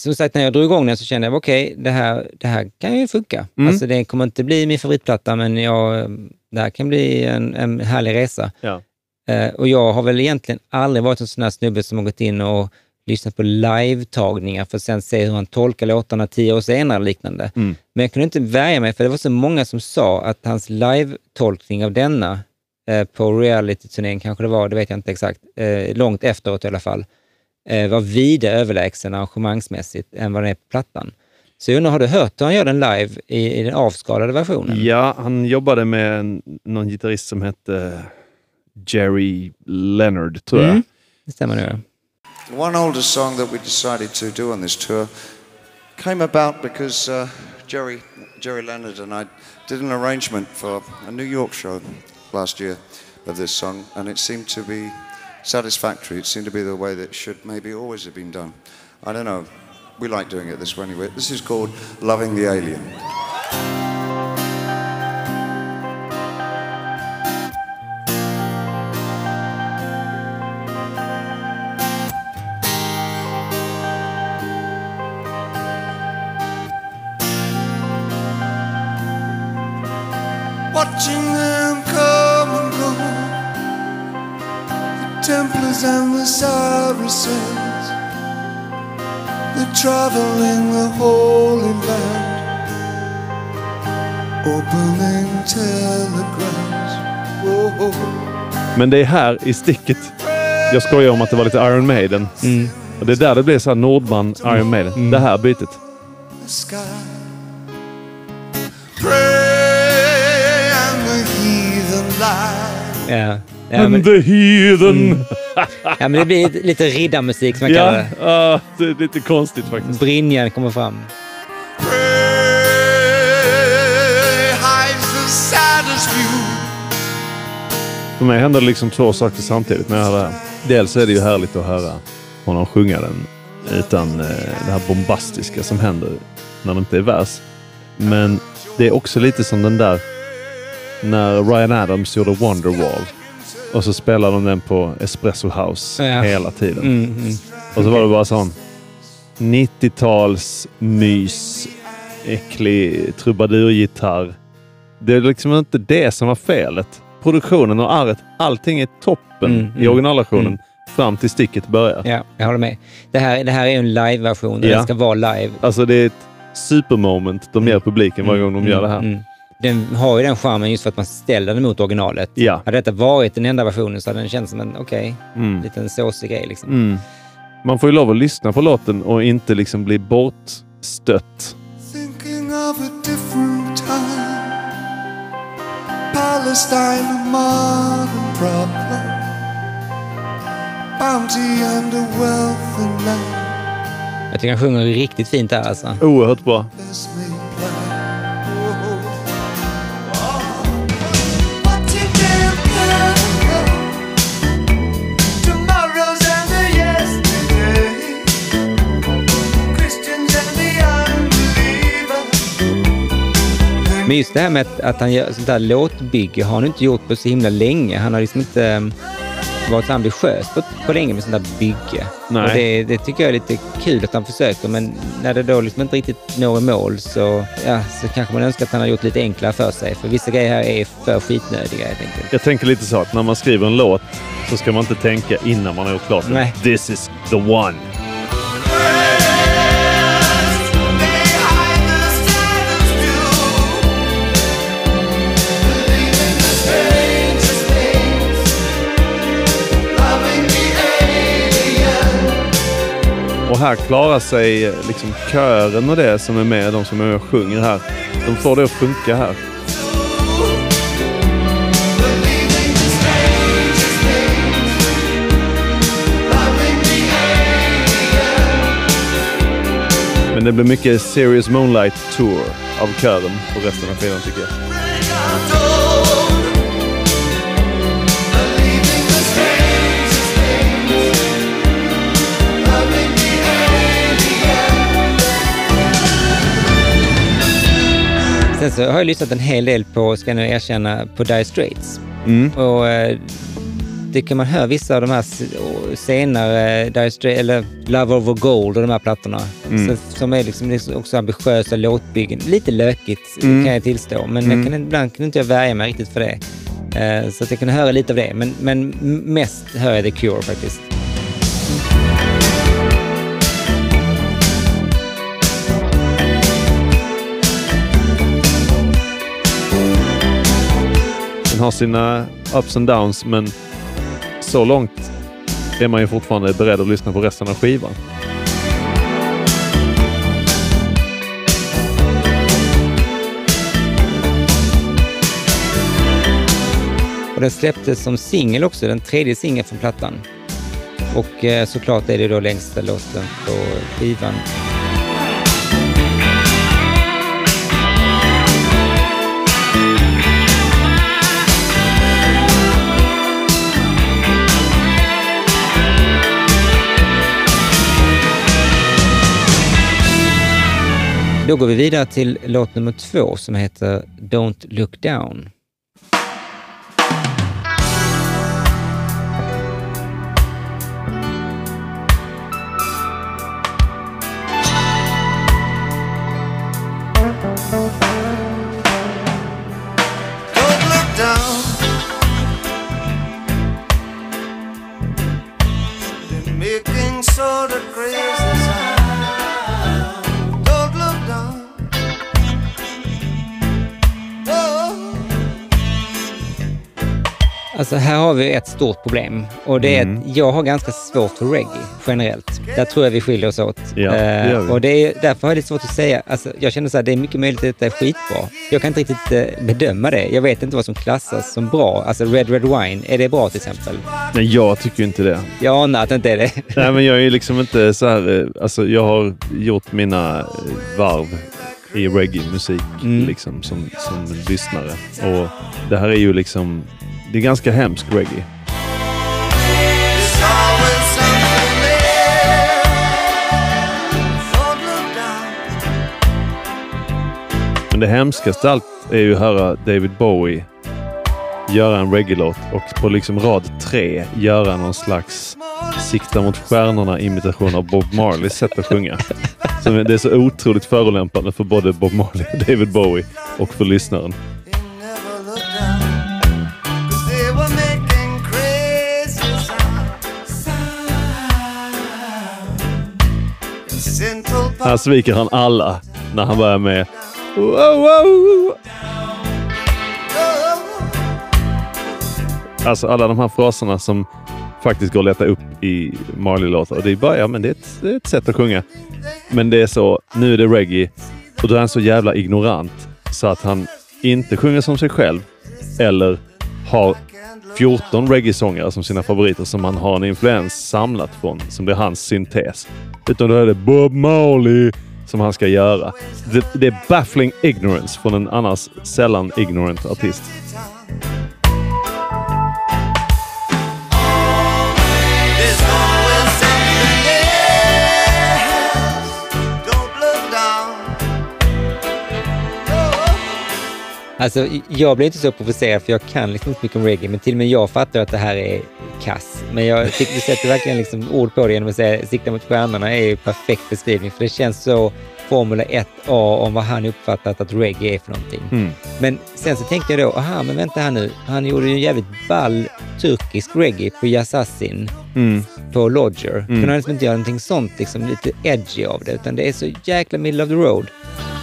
som sagt, när jag drog igång den så kände jag, okej, det, här, det här kan ju funka. Mm. Alltså det kommer inte bli min favoritplatta, men jag, det här kan bli en, en härlig resa. Ja. Eh, och jag har väl egentligen aldrig varit en sån här snubbe som har gått in och lyssnat på live-tagningar för att sen se hur han tolkar låtarna tio år senare och liknande. Mm. Men jag kunde inte värja mig för det var så många som sa att hans live-tolkning av denna eh, på reality-turnén kanske det var, det vet jag inte exakt, eh, långt efteråt i alla fall, eh, var vida överlägsen arrangemangsmässigt än vad den är på plattan. Så jag undrar, har du hört hur han gör den live i, i den avskalade versionen? Ja, han jobbade med en, någon gitarrist som hette Jerry Leonard, tror jag. Mm. Det stämmer nog. One older song that we decided to do on this tour came about because uh, Jerry, Jerry Leonard and I did an arrangement for a New York show last year of this song, and it seemed to be satisfactory. It seemed to be the way that should maybe always have been done. I don't know. We like doing it this way anyway. This is called Loving the Alien. Watching Templars and the Saracens, they travel in the Holy Land, opening telegrams. Whoa. Men det är här i sticket. Jag skojar om att det var lite Iron Maiden. Mm. Och det är där det blir så här Nordman, Iron Maiden. Det här bytet. the Ja. Men, And the heathen! ja, men det blir lite- riddarmusik som jag kallar Ja, det. ja, det är lite konstigt faktiskt. Brynjan kommer fram. För mig händer det liksom två saker samtidigt när jag hör det här. Dels är det ju härligt att höra honom sjunga den utan eh, det här bombastiska som händer när det inte är vers. Men det är också lite som den där när Ryan Adams gjorde Wonderwall och så spelade de den på Espresso House Ja. hela tiden. Mm, mm. Och så var det bara sån 90-tals mys, äcklig trubadurgitarr Det är liksom inte det som var felet. Produktionen och arret, allting är toppen Mm, i mm, originalversionen mm. fram till sticket börjar. Ja, jag håller med. Det här, det här är en live-version. Ja. Den ska vara live. Alltså det är ett supermoment de ger publiken varje gång de gör det här. Den har ju den charmen just för att man ställer den mot originalet. Ja. Hade detta varit den enda versionen så hade den känts som en, okej, Mm. liten såsig grej liksom. Mm. Man får ju lov att lyssna på låten och inte liksom bli bortstött. Thinking of a different time. Palestine, a modern problem. Bounty and a wealth and land. Jag tycker han sjunger riktigt fint där alltså. Oerhört bra. Men just det här med att, att han gör sånt där låtbygge har han inte gjort på så himla länge. Han har liksom inte um, varit så ambitiös på, på länge med sånt där bygge. Nej. Och det, det tycker jag är lite kul att han försöker, men när det då liksom inte riktigt når i mål så, ja, så kanske man önskar att han har gjort lite enklare för sig. För vissa grejer här är för skitnödiga helt enkelt. Jag tänker lite så att när man skriver en låt så ska man inte tänka innan man har gjort klart. This is the one. Och här klarar sig liksom kören och det som är med, de som är med och sjunger här. De får det att funka här. Men det blir mycket Serious Moonlight Tour av kören på resten av skivan tycker jag. Sen så har jag lyssnat en hel del på, ska jag nu erkänna, på Dire Straits. Mm. Och eh, det kan man höra vissa av de här senare, Dire Straits, eller Love Over Gold och de här plattorna. Mm. Så, som är liksom också ambitiösa låtbyggen. Lite lökigt Mm. kan jag tillstå, men jag kan, ibland kan inte jag värja mig riktigt för det. Eh, så att jag kan höra lite av det, men, men mest hör jag The Cure faktiskt. Har sina ups and downs men så långt är man ju fortfarande beredd att lyssna på resten av skivan. Och den släpptes som singel också, den tredje singeln från plattan. Och eh, såklart är det då längsta låten på skivan. Då går vi vidare till låt nummer två som heter Don't Look Down. Making sort of crazy Alltså här har vi ett stort problem och det är att jag har ganska svårt för reggae generellt. Där tror jag vi skiljer oss åt. Ja, det gör vi. och det är, därför har jag lite svårt att säga, alltså, jag känner så här, det är mycket möjligt att detta är skitbra. Jag kan inte riktigt eh, bedöma det. Jag vet inte vad som klassas som bra. Alltså Red Red Wine, är det bra till exempel? Men jag tycker inte det. Jag anar att det inte är det. Nej, men jag är liksom inte så här... eh, Alltså, jag har gjort mina varv i reggae-musik Mm. liksom, som, som lyssnare. Och det här är ju liksom... Det är ganska hemsk reggae. Men det hemskaste allt är ju att höra David Bowie göra en reggae-låt och på liksom rad tre göra någon slags sikta mot stjärnorna imitation av Bob Marleys sätt att sjunga. Så det är så otroligt förolämpande för både Bob Marley och David Bowie och för lyssnaren. Här sviker han alla när han börjar med wow, wow. Alltså alla de här fraserna som faktiskt går att leta upp i Marley-låtar. Och det är bara, ja men det är, ett, det är ett sätt att sjunga. Men det är så, nu är det reggae och då är han så jävla ignorant så att han inte sjunger som sig själv eller har 14 reggae-sångare som sina favoriter som han har en influens samlat från, som blir hans syntes. Utan då är det Bob Marley som han ska göra. Det, det är baffling ignorance från en annars sällan ignorant artist. Alltså, jag blir inte så provocerad för jag kan liksom inte mycket om reggae, men till och med jag fattar att det här är kass. Men jag tycker du sätter verkligen liksom ord på det genom att säga sikta mot stjärnorna är ju perfekt beskrivning, för det känns så Formula 1A om vad han uppfattat att reggae är för någonting. Mm. Men sen så tänkte jag då, aha, men vänta här nu, han gjorde ju en jävligt ball turkisk reggae på Yassassin Mm. på Lodger. Kunde han liksom inte göra någonting sånt, liksom lite edgy av det, utan det är så jäkla middle of the road.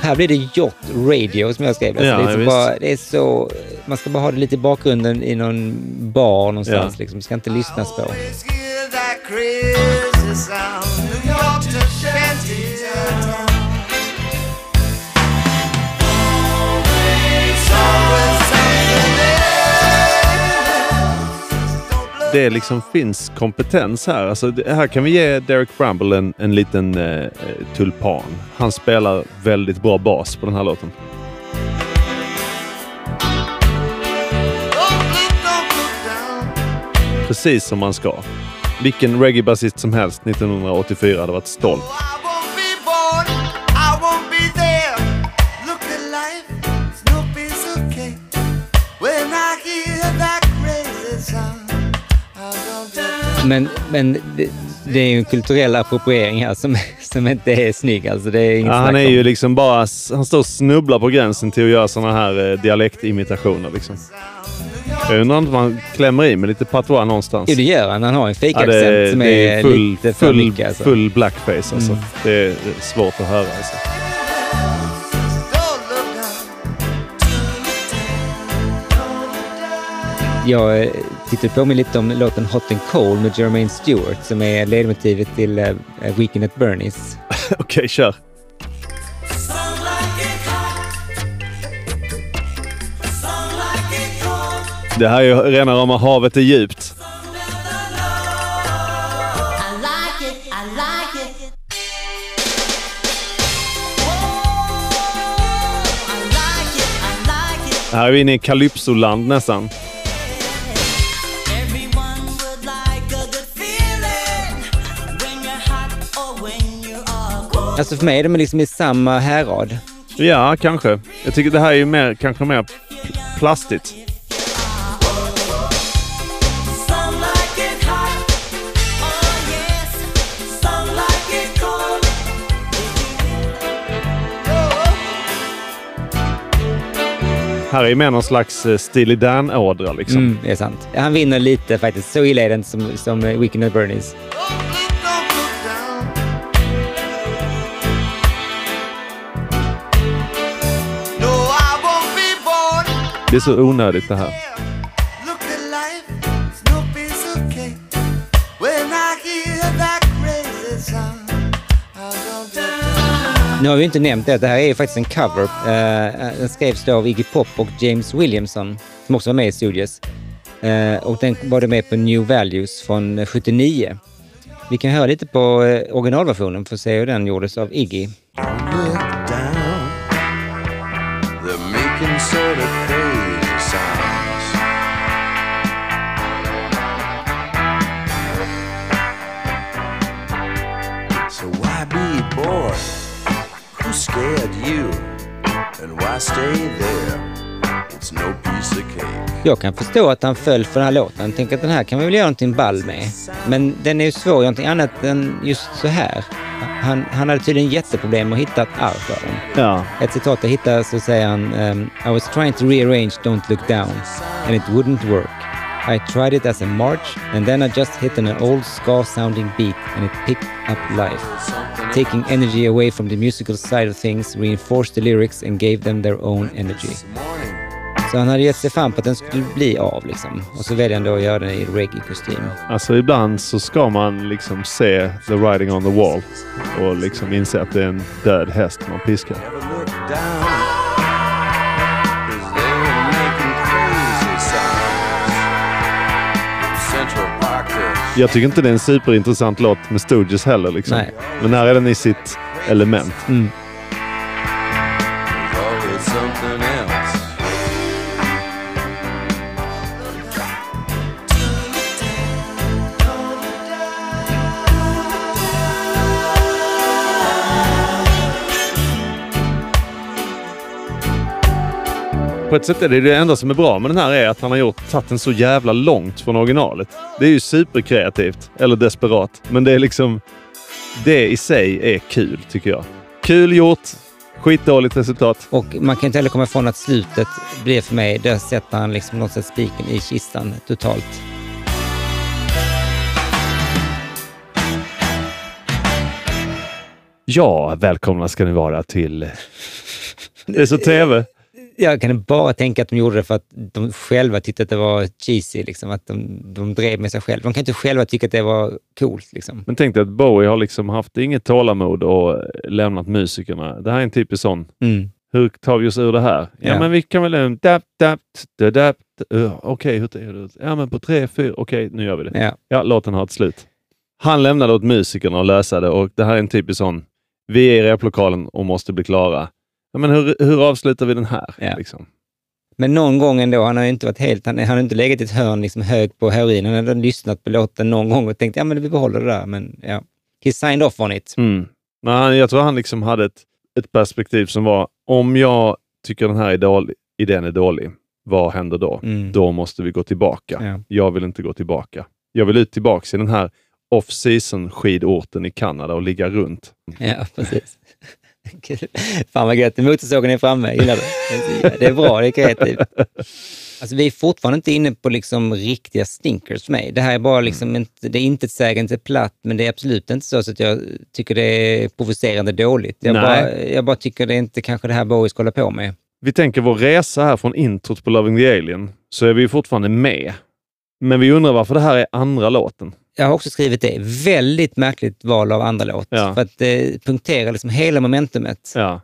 Här blir det yacht radio som jag skrev. Alltså Ja, det, är bara, det är så, man ska bara ha det lite i bakgrunden i någon bar någonstans. Ja. Liksom. ska inte lyssnas på. Det liksom finns kompetens här. Alltså, det, här kan vi ge Derek Bramble en, en liten eh, eh, tulpan. Han spelar väldigt bra bas på den här låten. Precis som man ska. Vilken reggae-basist som helst 1984 hade varit stolt. Men, men det, det är ju en kulturell appropriering här som, som inte är snygg. Alltså det är inget Ja, han är om. ju liksom bara... Han står och snubblar på gränsen till att göra såna här eh, dialektimitationer. Liksom. Jag undrar om han klämmer i med lite patois någonstans. Jo, det gör han. Han har en Ja, fejkaccent det, som är, är full, lite för full, mycket. Alltså. full blackface alltså. Mm. Det är svårt att höra. Alltså. Jag eh, tittade på mig lite om låten Hot and Cold med Jermaine Stewart som är ledmotivet till uh, Weekend at Bernie's. Okej, kör. Det här är ju rena rama havet är djupt. Här är vi inne i Calypso-land nästan. Alltså för mig är de liksom i samma härad. Ja, kanske. Jag tycker det här är ju mer, kanske mer plastigt. Här är mer någon slags eh, Steely Dan-ådra liksom. Mm, det är sant. Han vinner lite faktiskt. Så illa är det inte som, som Weekend at Bernie's. Det är så onödigt det här. Nu har vi inte nämnt det, det här är ju faktiskt en cover. Eh, den skrevs då av Iggy Pop och James Williamson, som också var med i Studios. Eh, och den var med på New Values från eh, 79. Vi kan höra lite på eh, originalversionen för att se hur den gjordes av Iggy. look Scared you? And why stay there? It's no piece of cake. Jag kan förstå att han föll för den här låten. Tänk att den här kan vi väl göra någonting ball med. Men den är ju svår att göra någonting annat än just så här. Han, han hade tydligen jätteproblem att hitta ett arv för den. Ja. Ett citat jag hittade så säger han um, I was trying to rearrange Don't look down and it wouldn't work. I tried it as a march and then I just hit an old ska sounding beat and it picked up life. Taking energy away from the musical side of things, reinforced the lyrics and gave them their own energy. Så han hade gett sig fan på att den skulle bli av liksom. Och så väljer han då att göra den i reggae-kostym. Alltså ibland så ska man liksom se the writing on the wall och liksom inse att det är en död häst man piskar. Jag tycker inte det är en superintressant låt med Stooges heller. Liksom. Nej. Men här är den i sitt element. Mm. På ett sätt är det det enda som är bra med den här är att han har gjort, tagit den så jävla långt från originalet. Det är ju superkreativt, eller desperat. Men det är liksom... Det i sig är kul, tycker jag. Kul gjort, skitdåligt resultat. Och man kan inte heller komma ifrån att slutet blir för mig, där sätter han liksom något sätt spiken i kistan totalt. Ja, välkomna ska ni vara till... Det är så TV. Jag kan bara tänka att de gjorde det för att de själva tyckte att det var cheesy, liksom, att de, de drev med sig själva. De kan inte själva tycka att det var coolt. Liksom. Men tänk dig att Bowie har liksom haft inget tålamod och lämnat musikerna. Det här är en typisk sån. Mm. Hur tar vi oss ur det här? Ja, Ja. men vi kan väl... Dap, dap, da, dap, uh, Okej, hur är det? Ja, men på tre, fyra. Okej, nu gör vi det. Ja. Ja, låten har ett slut. Han lämnade åt musikerna att lösa det och det här är en typisk sån. Vi är i replokalen och måste bli klara. Ja, men hur, hur avslutar vi den här? Ja. Liksom? Men någon gång ändå, han har inte varit helt, han, han har inte legat i ett hörn liksom hög på heroin. Han har lyssnat på låten någon gång och tänkt, ja men vi behåller det där. Men ja, he signed off on it. Mm. Men han, jag tror han liksom hade ett, ett perspektiv som var, om jag tycker den här är dålig, idén är dålig, vad händer då? Mm. Då måste vi gå tillbaka. Ja. Jag vill inte gå tillbaka. Jag vill ut tillbaka i den här off-season skidorten i Kanada och ligga runt. Ja, precis. Kul. Fan vad gött, motorsågen är framme, gillar du? Det är bra, det är kreativt. Alltså, vi är fortfarande inte inne på liksom riktiga stinkers för mig. Det här är bara liksom inte, det är inte ett sägande platt, men det är absolut inte så, så att jag tycker det är provocerande dåligt. Jag, Nej. bara, jag bara tycker det är inte kanske det här Bowie ska hålla på med. Vi tänker vår resa här från introt på Loving the Alien, så är vi fortfarande med. Men vi undrar varför det här är andra låten. Jag har också skrivit det. Väldigt märkligt val av andra låt. Ja. För att det punkterar liksom hela momentumet. Ja.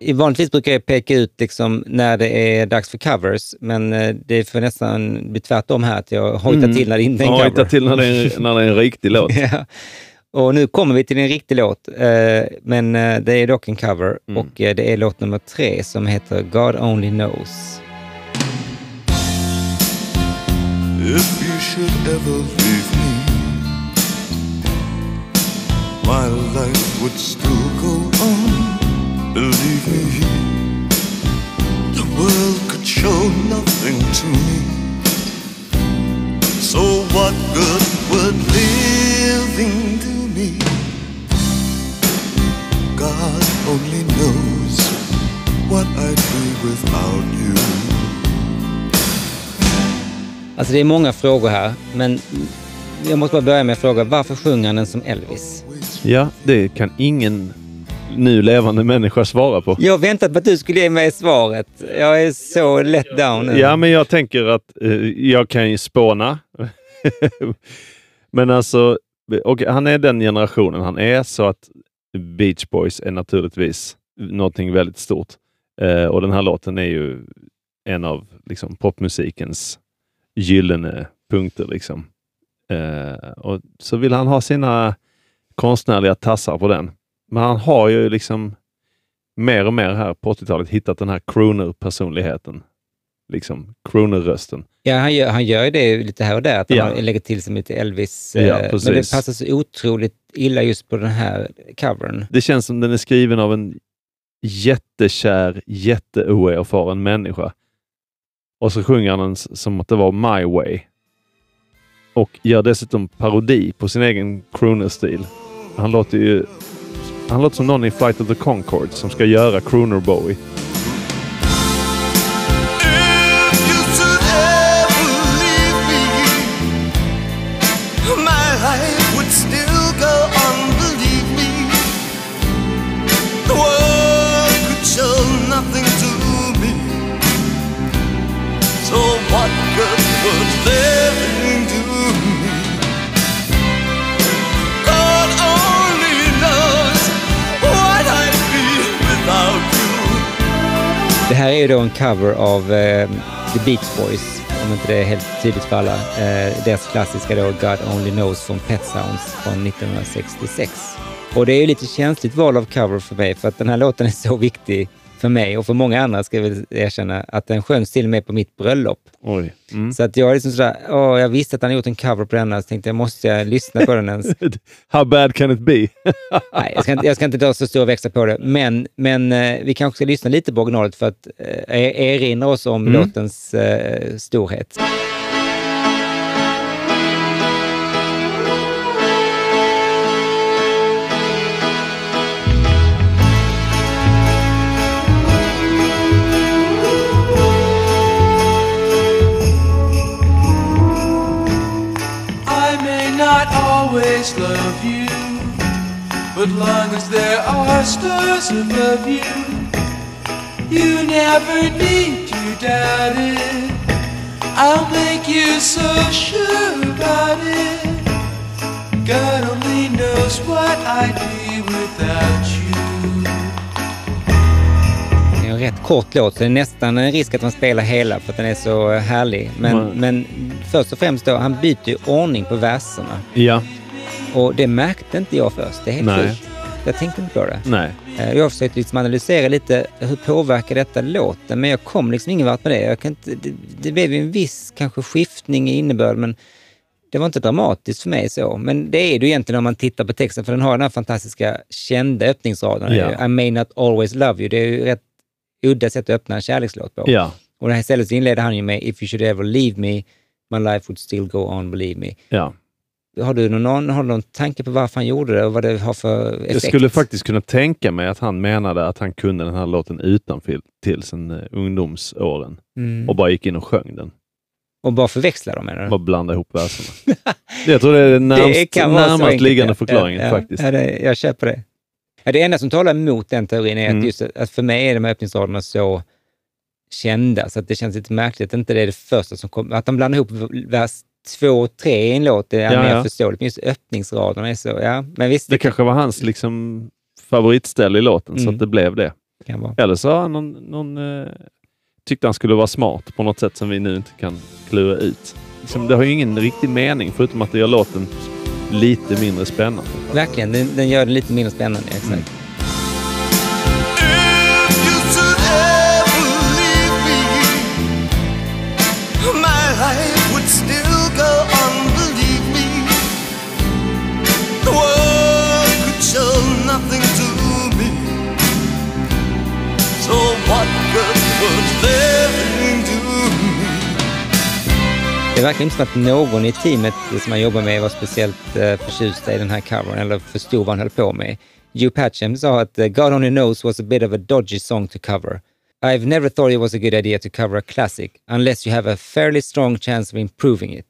I vanligtvis brukar jag peka ut liksom när det är dags för covers, men eh, det får nästan bli tvärtom här, att jag hojtar till när det inte är en cover. hitta till när det är, när det är en riktig låt. ja. Och nu kommer vi till en riktig låt, eh, men eh, det är dock en cover Mm. och eh, det är låt nummer tre som heter God Only Knows. If you should ever leave me, my life would still go on. Believe me, the world could show nothing to me. So what good would living do me? God only knows what I'd be without you. Alltså det är många frågor här, men jag måste bara börja med att fråga, varför sjunger han den som Elvis? Ja, det kan ingen nu levande människa svara på. Jag väntat på att du skulle ge mig svaret. Jag är så let down nu. Ja, men jag tänker att eh, jag kan ju spåna. men alltså, och han är den generationen han är, så att Beach Boys är naturligtvis någonting väldigt stort. Eh, och den här låten är ju en av liksom, popmusikens gyllene punkter. Liksom. Eh, och så vill han ha sina konstnärliga tassar på den. Men han har ju liksom mer och mer här på 80-talet hittat den här crooner-personligheten. Liksom crooner-rösten. Ja, han gör, han gör ju det lite här och där, att han Ja. lägger till som lite Elvis. Ja, eh, men det passar så otroligt illa just på den här covern. Det känns som den är skriven av en jättekär, jätteoerfaren människa. Och så sjunger han den som att det var My Way. Och gör dessutom parodi på sin egen crooner-stil. Han låter ju... Han låter som någon i Flight of the Conchords som ska göra crooner är då en cover av eh, The Beach Boys, om inte det är helt tydligt för alla. Eh, deras klassiska då God Only Knows från Pet Sounds från 1966. Och det är ju lite känsligt val av cover för mig, för att den här låten är så viktig för mig och för många andra, ska jag väl erkänna, att den sjöngs till och med på mitt bröllop. Mm. Så att jag är liksom sådär, åh, jag visste att han gjort en cover på denna, så tänkte jag, måste jag lyssna på den ens? How bad can it be? Nej, jag ska, inte, jag ska inte dra så stora växlar på det, men, men eh, vi kanske ska lyssna lite på originalet för att eh, erinra oss om Mm. låtens eh, storhet. Always love you, but long as there are stars above you, you never need to doubt it. I'll make you so sure about it. God only knows what I'd be without you. Det är en rätt kort låt, så det är nästan en risk att man spelar hela för att den är så härlig. Men, Mm. men först och främst då, han byter ju ordning på verserna. ja. Och det märkte inte jag först. Det är helt Nej. sjukt. Jag tänkte inte på det. Nej. Eh, Jag har försökt liksom analysera lite hur påverkar detta låten, men jag kom liksom ingen vart med det. Jag kan inte, det, det blev en viss kanske skiftning i innebörd, men det var inte dramatiskt för mig så. Men det är det ju egentligen om man tittar på texten, för den har den här fantastiska kända öppningsraden. Ja. I may not always love you. Det är ju rätt udda sätt att öppna en kärlekslåt på. Ja. Och det här istället så inleder han ju med If you should ever leave me, my life would still go on, believe me. Ja. Har du någon, har du någon tanke på varför han gjorde det och vad det har för effekt? Jag skulle faktiskt kunna tänka mig att han menade att han kunde den här låten utanför till sin eh, ungdomsåren Mm. och bara gick in och sjöng den. Och bara förväxla dem menar du? Bara blanda ihop verserna. jag tror det är den närmast, närmast liggande ja. förklaringen ja, faktiskt. Ja, det, jag köper det. Ja, det enda som talar emot den teorin är Mm. att, just, att för mig är de här öppningsraderna så kända så att det känns lite märkligt att inte det är det första som kommer. Att de blandar ihop vers två tre i en låt det är Ja, mer ja. förståeligt. Men just öppningsraderna är så, ja. Men visst, Det kanske var hans liksom, favoritställe i låten, så Mm. att det blev det. vara. Eller så har han någon, någon, eh, tyckte han skulle vara smart på något sätt som vi nu inte kan klura ut. Liksom, det har ju ingen riktig mening förutom att det gör låten lite mindre spännande. Verkligen, den, den gör det lite mindre spännande. Exakt. Mm. Verkar inte som att någon i teamet som man jobbar med var speciellt eh, förtjusta i den här covern eller förstod vad han höll på med. Hugh Patcham sa att eh, God Only Knows was a bit of a dodgy song to cover. I've never thought it was a good idea to cover a classic unless you have a fairly strong chance of improving it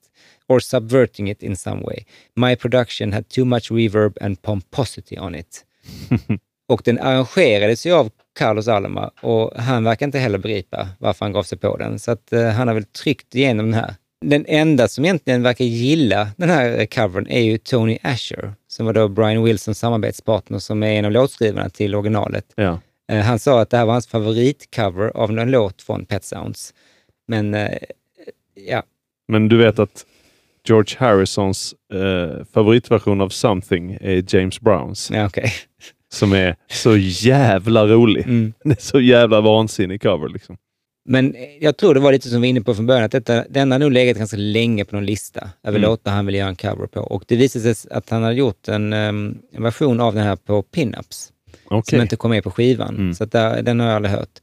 or subverting it in some way. My production had too much reverb and pomposity on it. och den arrangerades ju av Carlos Alma och han verkar inte heller begripa varför han gav sig på den. Så att eh, han har väl tryckt igenom den här. Den enda som egentligen verkar gilla den här covern är ju Tony Asher, som var då Brian Wilsons samarbetspartner som är en av låtskrivarna till originalet. Ja. Eh, Han sa att det här var hans favoritcover av en låt från Pet Sounds. Men eh, ja, Men du vet att George Harrisons eh, favoritversion av Something är James Browns. ja okej. Som är så jävla rolig. Mm. Är så jävla vansinnig cover liksom. Men jag tror det var lite som vi var inne på från början, att detta, den har nog legat ganska länge på någon lista över Mm. låtar han vill göra en cover på. Och det visade sig att han har gjort en, em, en version av den här på Pinups, Okej. som inte kom med på skivan. Mm. Så att där, den har jag aldrig hört.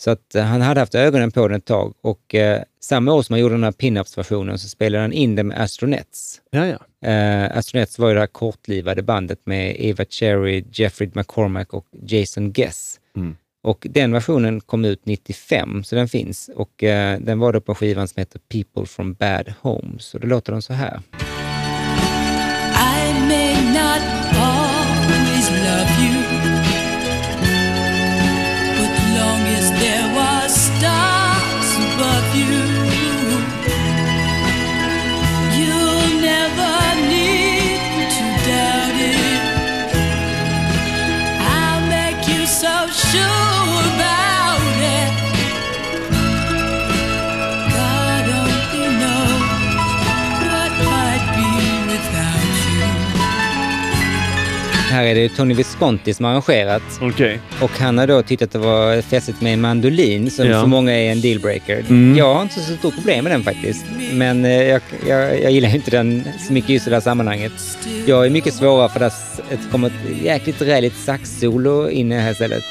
Så att eh, han hade haft ögonen på den ett tag och eh, samma år som han gjorde den här Pinups-versionen så spelade han in den med Astronets. Ja, ja. Eh, Astronets var ju det här kortlivade bandet med Eva Cherry, Jeffrey McCormack och Jason Guess. Mm. Och den versionen kom ut 95, så den finns. Och eh, den var då på skivan som heter People from Bad Homes. Och då låter den så här. Här är det Tony Visconti som har arrangerat. Okej. Och han har då tyckt att det var festligt med en mandolin som Ja. för många är en dealbreaker. Mm. Jag har inte så stort problem med den faktiskt. Men eh, jag, jag, jag gillar inte den så mycket just i det här sammanhanget. Jag är mycket svårare för att det kommer ett jäkligt räligt saxsolo in här stället.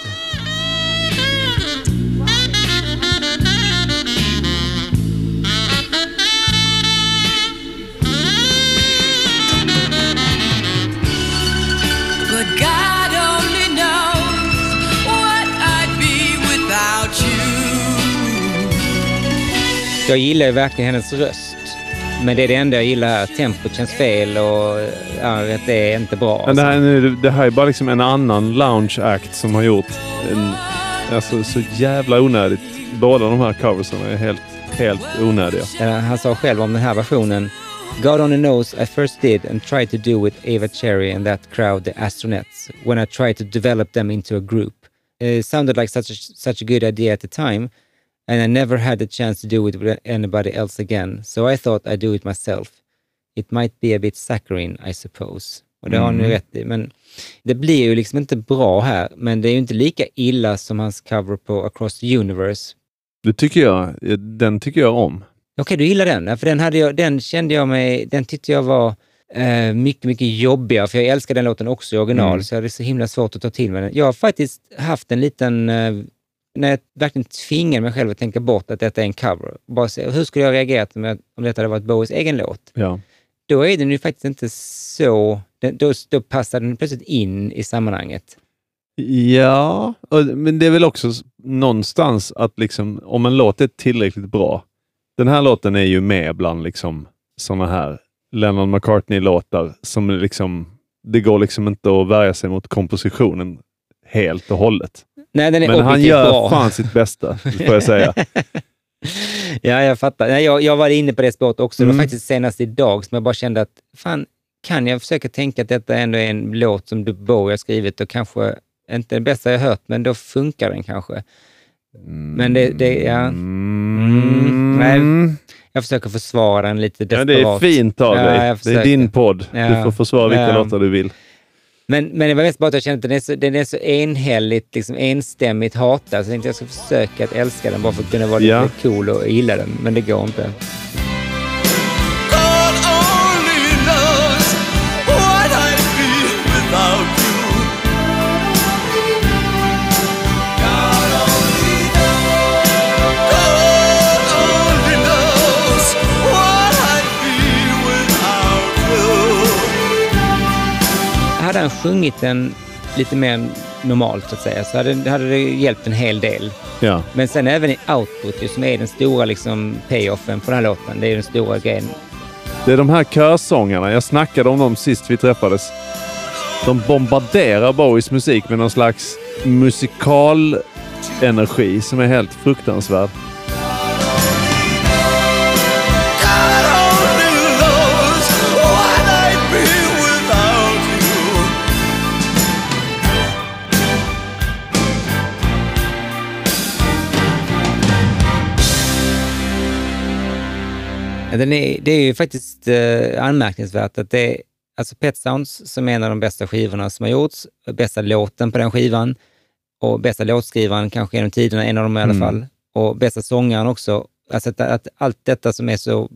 Jag gillar ju verkligen hennes röst. Men det är det enda jag gillar här. Tempot känns fel och ja, vet, det är inte bra. Men det, här, är nu- det här är bara liksom en annan lounge act som har gjort en, alltså, så jävla onödigt. Båda de här coversen är helt, helt onödiga. Eh, Han sa själv om den här versionen. God only knows I first did and tried to do with Ava Cherry and that crowd, the astronauts, when I tried to develop them into a group. It sounded like such a, such a good idea at the time, and I never had the chance to do it with anybody else again, so I thought I'd do it myself. It might be a bit saccharine, I suppose. Och det har ni Mm. rätt i, men det blir ju liksom inte bra här, men det är ju inte lika illa som hans cover på Across the Universe Det tycker jag, den tycker jag om. Okej, du gillar den. För den, hade jag, den kände jag mig, den tyckte jag var eh, mycket, mycket jobbigare. För jag älskar den låten också i original, Mm. så jag hade så himla svårt att ta till mig den. Jag har faktiskt haft en liten, eh, när jag verkligen tvingade mig själv att tänka bort att detta är en cover. Bara se, hur skulle jag reagerat med, om detta hade varit Bowies egen låt? Ja. Då är den ju faktiskt inte så, den, då, då passar den plötsligt in i sammanhanget. Ja, men det är väl också någonstans att liksom, om en låt är tillräckligt bra. Den här låten är ju med bland liksom såna här Lennon McCartney-låtar som liksom, det går liksom inte att värja sig mot kompositionen helt och hållet. Nej, den är Men han gör bra. fan sitt bästa, får jag säga. Ja, jag fattar. Nej, jag, jag var inne på det spåret också. Det var Mm. faktiskt senast idag som jag bara kände att, fan, kan jag försöka tänka att detta ändå är en låt som du Bowie har skrivit och kanske inte den bästa jag hört, men då funkar den kanske. Men det, det ja. Mm, nej, jag försöker försvara den lite Ja, desperat. det är fint av Ja, dig. jag Det är din podd. Du Ja. får försvara vilka Ja. låtar du vill. Men, men det var mest bara att jag kände att den är så, den är så enhälligt, liksom enstämmigt hatad, så jag tänkte att jag ska försöka att älska den bara för att kunna vara Ja. lite cool och gilla den, men det går inte. Hade han sjungit den lite mer normalt så att säga, så hade, hade det hjälpt en hel del. Ja. Men sen även i output, som är den stora liksom, payoffen på den här låten, det är den stora grejen. Det är de här körsångarna. Jag snackade om dem sist vi träffades. De bombarderar Bowies musik med någon slags musikalenergi som är helt fruktansvärd. Den är, det är ju faktiskt eh, anmärkningsvärt att det är alltså Pet Sounds som är en av de bästa skivorna som har gjorts, bästa låten på den skivan och bästa låtskrivaren kanske genom tiderna, en av dem i alla Mm. fall, och bästa sångaren också. Alltså att, att allt detta som är så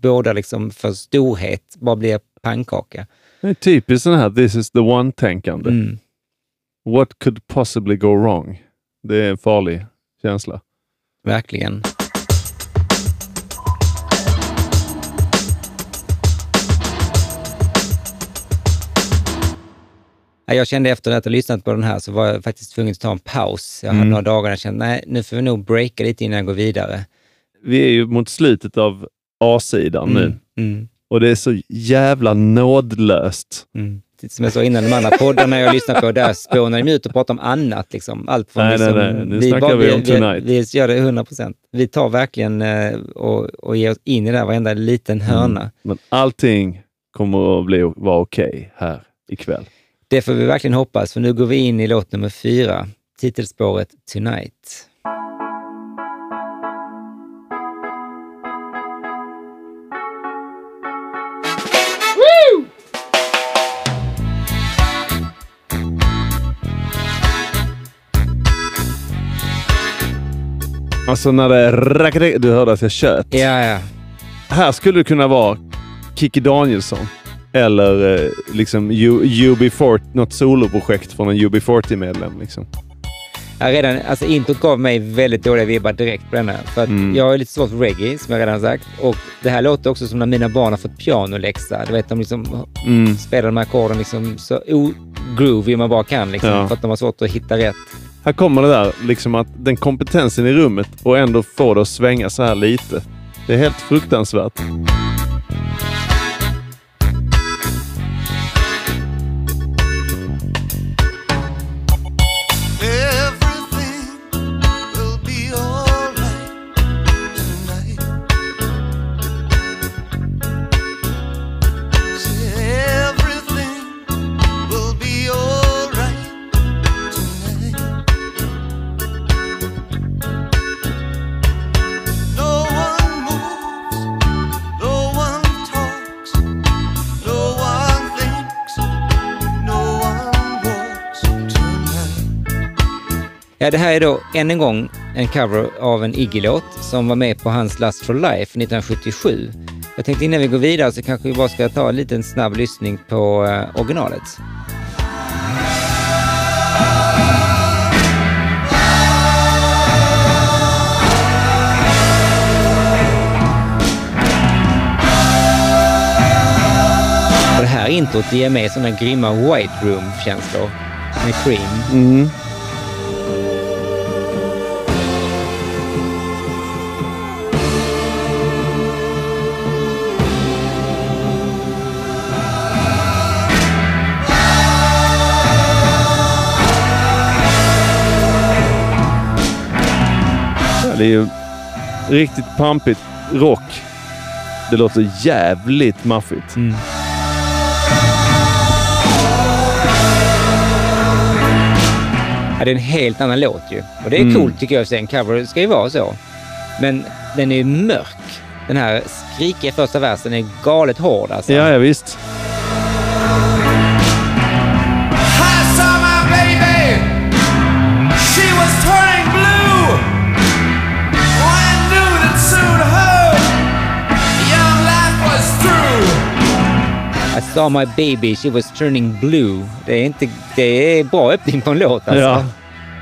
båda liksom för storhet bara blir pannkaka. Det är typiskt sån här this is the one-tänkande. Mm. What could possibly go wrong? Det är en farlig känsla. Verkligen. Jag kände efter att ha lyssnat på den här så var jag faktiskt tvungen att ta en paus. Jag hade Mm. några dagar där jag kände, nej, nu får vi nog breaka lite innan jag går vidare. Vi är ju mot slutet av A-sidan nu. Mm. Och det är så jävla nådlöst. Mm. Som jag sa innan, de andra poddarna jag lyssnar på, där spånar de ut och pratar om annat. Liksom. Allt från Nej, nej, liksom, nej. Nu snackar vi om Tonight. Vi, vi gör det 100 procent. Vi tar verkligen eh, och, och ger oss in i det här varenda liten hörna. Men allting kommer att bli, vara okej här ikväll. Det får vi verkligen hoppas, för nu går vi in i låt nummer fyra, titelspåret Tonight. Alltså när det rackade, Du hörde att jag tjöt. Ja, ja. Här skulle det kunna vara Kikki Danielsson. Eller eh, liksom U- UB40, något soloprojekt från en UB40-medlem. Liksom. Jag redan, alltså introt gav mig väldigt dåliga vibbar direkt på denna. För att Mm. jag är lite svårt för reggae, som jag redan sagt. Och det här låter också som när mina barn har fått pianoläxa. Du vet, de liksom Mm. spelar de här ackorden liksom så o-groovy man bara kan. Liksom, Ja. För att de har svårt att hitta rätt. Här kommer det där, liksom att den kompetensen i rummet och ändå få det att svänga så här lite. Det är helt fruktansvärt. Ja, det här är då än en gång en cover av en Iggy-låt som var med på hans Last for Life 1977. Jag tänkte innan vi går vidare så kanske vi bara ska ta en liten snabb lyssning på eh, originalet. Och det här introt ger mig sådana grymma White Room-känslor med Cream. Mm. Det är ju riktigt pampigt rock. Det låter jävligt maffigt. Ja, det är en helt annan låt ju. Och det är Mm. coolt tycker jag. En cover ska ju vara så. Men den är ju mörk. Den här skrikiga första versen är galet hård alltså. Ja, ja visst. I saw my baby, she was turning blue. Det är, inte, det är bra öppning på en låt alltså. Ja.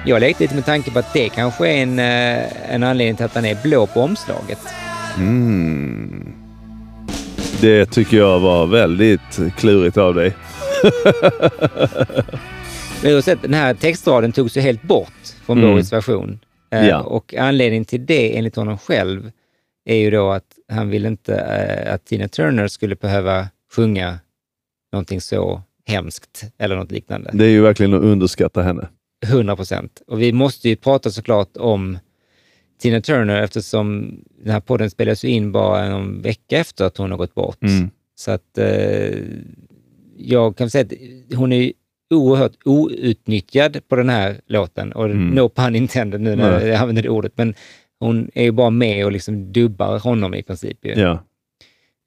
Jag lekte lite med tanke på att det kanske är en, eh, en anledning till att den är blå på omslaget. Mm. Det tycker jag var väldigt klurigt av dig. Men du har sett, den här textraden togs ju helt bort från Mm. Bowies version. Eh, Ja. Och anledningen till det, enligt honom själv, är ju då att han vill inte eh, att Tina Turner skulle behöva sjunga någonting så hemskt eller något liknande. Det är ju verkligen att underskatta henne. 100 procent. Och vi måste ju prata såklart om Tina Turner eftersom den här podden spelas in bara någon vecka efter att hon har gått bort. Mm. Så att eh, jag kan säga att hon är oerhört outnyttjad på den här låten. Och Mm. no pun intended nu när Nej. jag använder det ordet. Men hon är ju bara med och liksom dubbar honom i princip. Ju. Ja.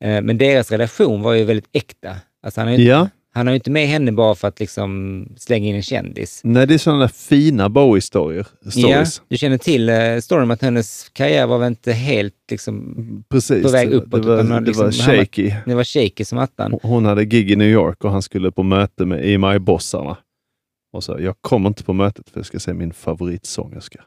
Eh, men deras relation var ju väldigt äkta. Alltså han, har ju inte, Ja. han har inte med henne bara för att liksom slänga in en kändis. Nej, det är sådana där fina Bowie-stories. Ja, du känner till eh, storyn att hennes karriär var väl inte helt liksom, Precis. på väg uppåt. Det var, utan det var liksom hamnat- shaky. Det var shaky som attan. Hon hade gig i New York och han skulle på möte med EMI-bossarna. Och sa, jag kommer inte på mötet för jag ska se min favoritsångerska.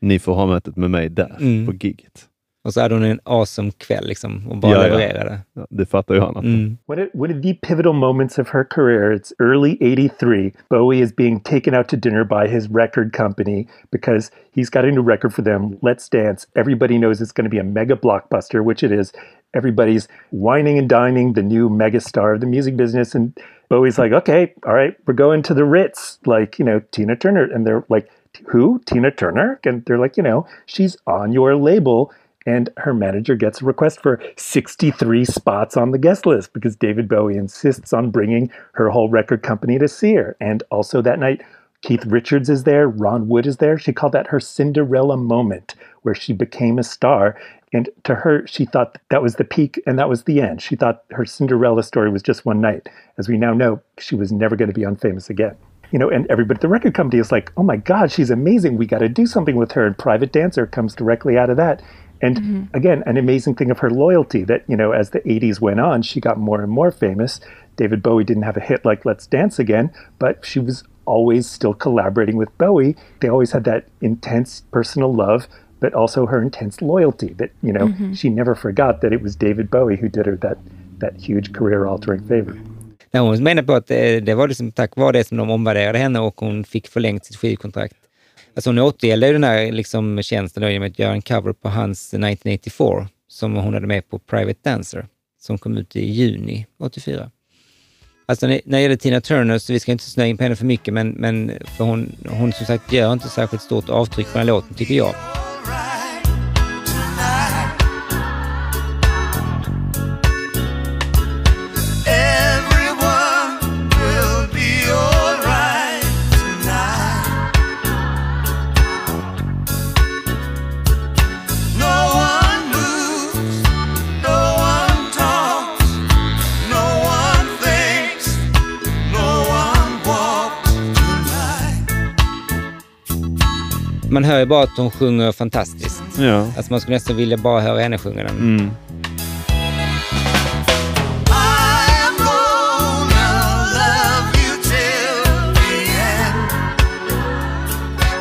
Ni får ha mötet med mig där, Mm. på giget. Och så hade hon en awesome kväll liksom och bara Ja, ja. levererade. Ja, det fattar ju han. Mm. One of, one of the pivotal moments of her career, it's early 83. Bowie is being taken out to dinner by his record company because he's got a new record for them, Let's Dance. Everybody knows it's going to be a mega blockbuster, which it is. Everybody's whining and dining the new megastar of the music business. And Bowie's like, okay, all right, we're going to the Ritz, like, you know, Tina Turner. And they're like, who? Tina Turner? And they're like, you know, she's on your label. And her manager gets a request for 63 spots on the guest list because David Bowie insists on bringing her whole record company to see her. And also that night, Keith Richards is there, Ron Wood is there. She called that her Cinderella moment where she became a star. And to her, she thought that, was the peak and that was the end. She thought her Cinderella story was just one night. As we now know, she was never going to be unfamous again. you know, and everybody at the record company is like, oh my God, she's amazing. We got to do something with her. And Private Dancer comes directly out of that. And again, an amazing thing of her loyalty that, you know, as the 80s went on, she got more and more famous. David Bowie didn't have a hit like Let's Dance Again, but she was always still collaborating with Bowie. They always had that intense personal love, but also her intense loyalty that, you know, Mhm. she never forgot that it was David Bowie who did her that, that huge career altering favor. Nej, hon menar på att det, det var liksom tack vare det som de omvärderade henne och hon fick förlängt sitt skivkontrakt. Alltså hon återgällde ju den här liksom tjänsten då genom att göra en cover på hans 1984 som hon hade med på Private Dancer som kom ut i juni 84. Alltså när när det gäller Tina Turner, så vi ska inte snöa in på henne för mycket, men, men för hon, hon som sagt gör inte särskilt stort avtryck på den här låten, tycker jag. Man hör ju bara att hon sjunger fantastiskt. Ja. Alltså man skulle nästan vilja bara höra henne sjunga den. Mm.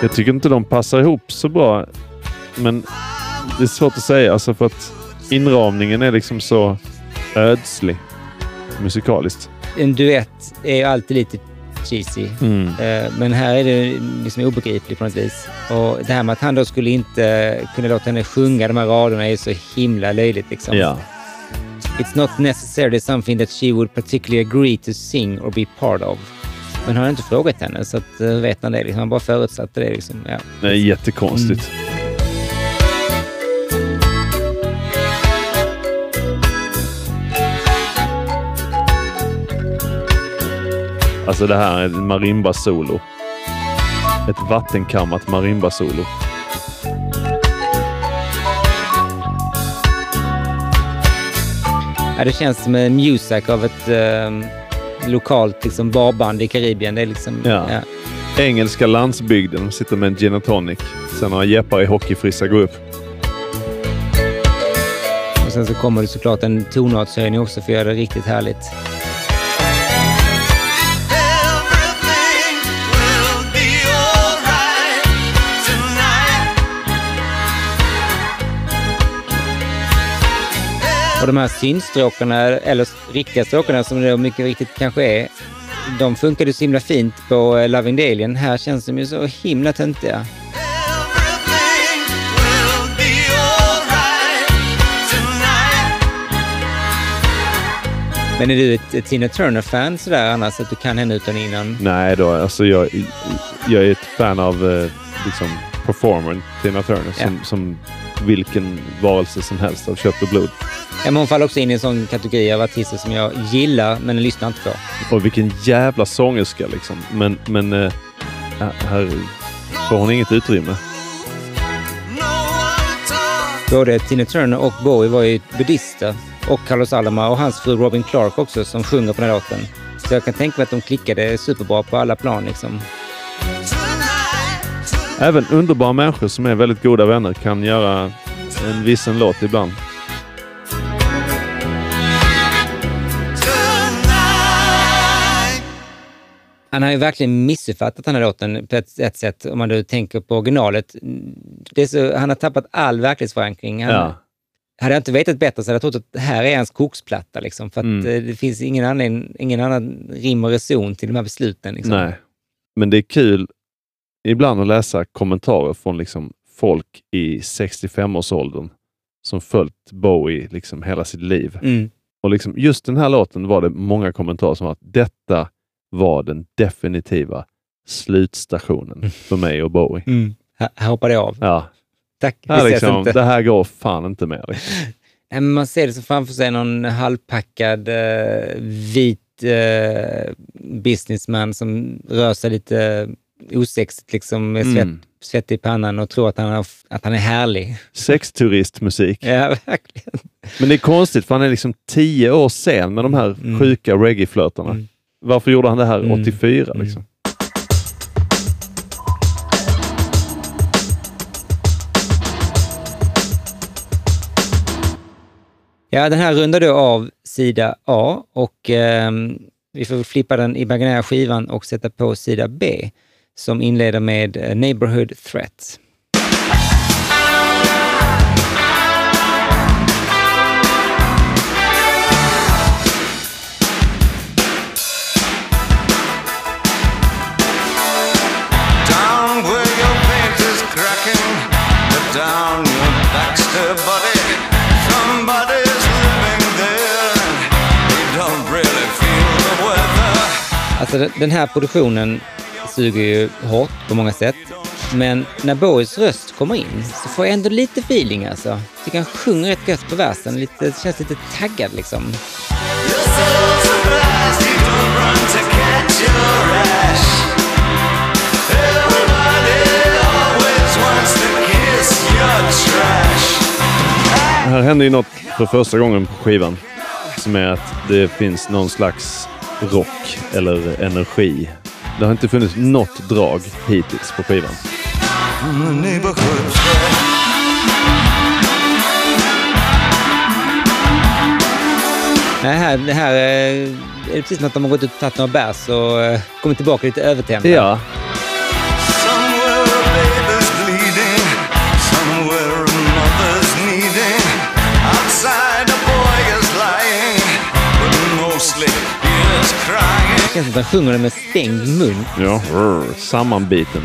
Jag tycker inte de passar ihop så bra. Men det är svårt att säga, alltså för att inramningen är liksom så ödslig musikaliskt. En duett är ju alltid lite cheesy. Mm. Eh, Men här är det liksom obegripligt på något vis. Och det här med att han då skulle inte kunna låta henne sjunga de här raderna är ju så himla löjligt. Liksom. Ja. It's not necessarily something that she would particularly agree to sing or be part of. Men han har inte frågat henne, så att, eh, vet han det. Liksom. Han bara förutsatte det. Liksom. Ja. Det är jättekonstigt. Alltså det här är ett marimba-solo. Ett vattenkammat marimba-solo. Ja, det känns som en music av ett eh, lokalt liksom, barband i Karibien. Det är liksom, Ja. ja. Engelska landsbygden sitter med en gin och tonic. Sen några jeppar i hockeyfrissa går upp. Och sen så kommer det såklart en tonartshöjning också för att göra det riktigt härligt. Och de här synstråkarna, eller riktiga stråkarna som det mycket riktigt kanske är, de funkade så himla fint på eh, Loving Dalian. Här känns de ju så himla töntiga. Men är du ett, ett Tina Turner-fan sådär annars, att du kan henne utan innan? Nej då, alltså jag, jag är ett fan av eh, liksom performern Tina Turner som, som vilken varelse som helst av kött och blod. Ja, men hon faller också in i en sån kategori av artister som jag gillar, men lyssnar inte på. Och vilken jävla sångerska liksom. Men, men eh, här får hon inget utrymme. Både Tina Turner och Bowie var ju buddister. Och Carlos Aloma och hans fru Robin Clark också som sjunger på den här låten. Så jag kan tänka mig att de klickade superbra på alla plan liksom. Även underbara människor som är väldigt goda vänner kan göra en vissen låt ibland. Han har ju verkligen missuppfattat den här låten på ett, ett sätt, om man nu tänker på originalet. Så, han har tappat all verklighetsförankring. Han, Ja. Hade jag inte vetat bättre så hade jag trott att det här är hans koksplatta. Liksom, för Mm. eh, det finns ingen, anledning, ingen annan rim och reson till de här besluten. Liksom. Nej. Men det är kul ibland att läsa kommentarer från liksom folk i 65-årsåldern som följt Bowie liksom hela sitt liv. Mm. Och liksom just den här låten var det många kommentarer som att detta var den definitiva slutstationen för mig och Bowie. Mm. Här, hoppade jag av. Ja. Tack, Här ses liksom, inte. det här går fan inte mer. Liksom. Man ser det så framför sig någon halvpackad eh, vit eh, businessman som rör sig lite osexigt liksom med svett, mm. svett i pannan och tror att han, har, att han är härlig. Sexturistmusik. Ja, verkligen. Men det är konstigt för han är liksom tio år sen med de här mm. sjuka reggaeflötarna. Mm. Varför gjorde han det här mm. 84 mm. liksom? Ja, den här rundar då av sida A och eh, vi får flippa den imaginära skivan och sätta på sida B som inleder med eh, Neighborhood Threat. Alltså den här produktionen suger ju hårt på många sätt. Men när Bowies röst kommer in så får jag ändå lite feeling alltså. Jag tycker han sjunger rätt gött på versen. Lite, känns lite taggad liksom. Här händer ju något för första gången på skivan. Som är att det finns någon slags rock eller energi. Det har inte funnits något drag hittills på skivan. Nej, här, det här eh, är det precis som att de har gått ut och tagit några bärs och eh, kommit tillbaka lite övertända. Ja, känns som att han sjunger det med stängd mun. ja. rrr, sammanbiten.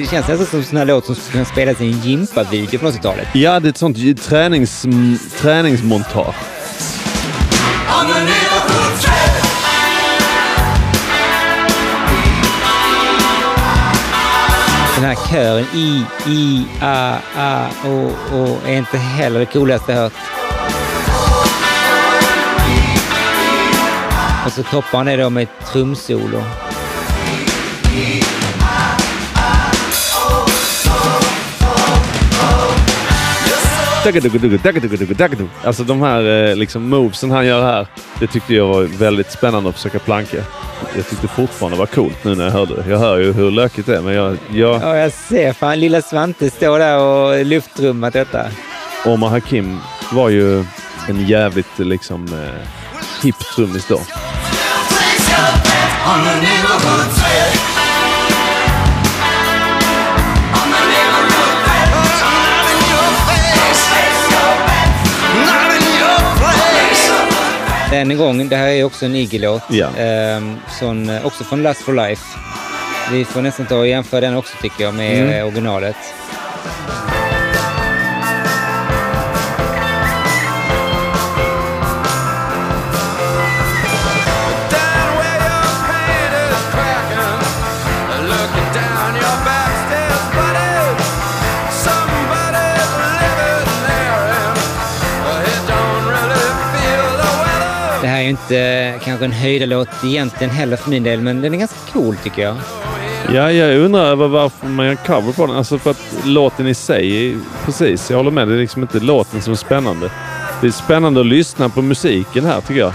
Det känns nästan som en sån här låt som skulle kunna spelas i en Jimpa-video på 80-talet. Ja, det är ett sånt tränings, träningsmontage. Den här kören i, i, a, a, o, o är inte heller det coolaste jag hört. Och så toppar han det då med ett trumsolo. Alltså de här eh, liksom movesen han gör här, det tyckte jag var väldigt spännande att försöka planka. Jag tyckte fortfarande det var coolt nu när jag hörde det. Jag hör ju hur lökigt det är, men jag, jag, Ja, jag ser. Fan, lilla Svante står där och luftrummat detta. Omar Hakim var ju en jävligt liksom eh, hipp trummis då. Än en gång, det här är också en Iggy-låt. Ja. Ehm, sån, eh, också från Lust for Life. Vi får nästan ta och jämföra den också tycker jag med Mm. eh, originalet. Inte kanske en höjdarlåt egentligen heller för min del, men den är ganska cool tycker jag. Ja, jag undrar över varför man gör cover på den. Alltså för att låten i sig, precis, jag håller med. Det är liksom inte låten som är spännande. Det är spännande att lyssna på musiken här tycker jag.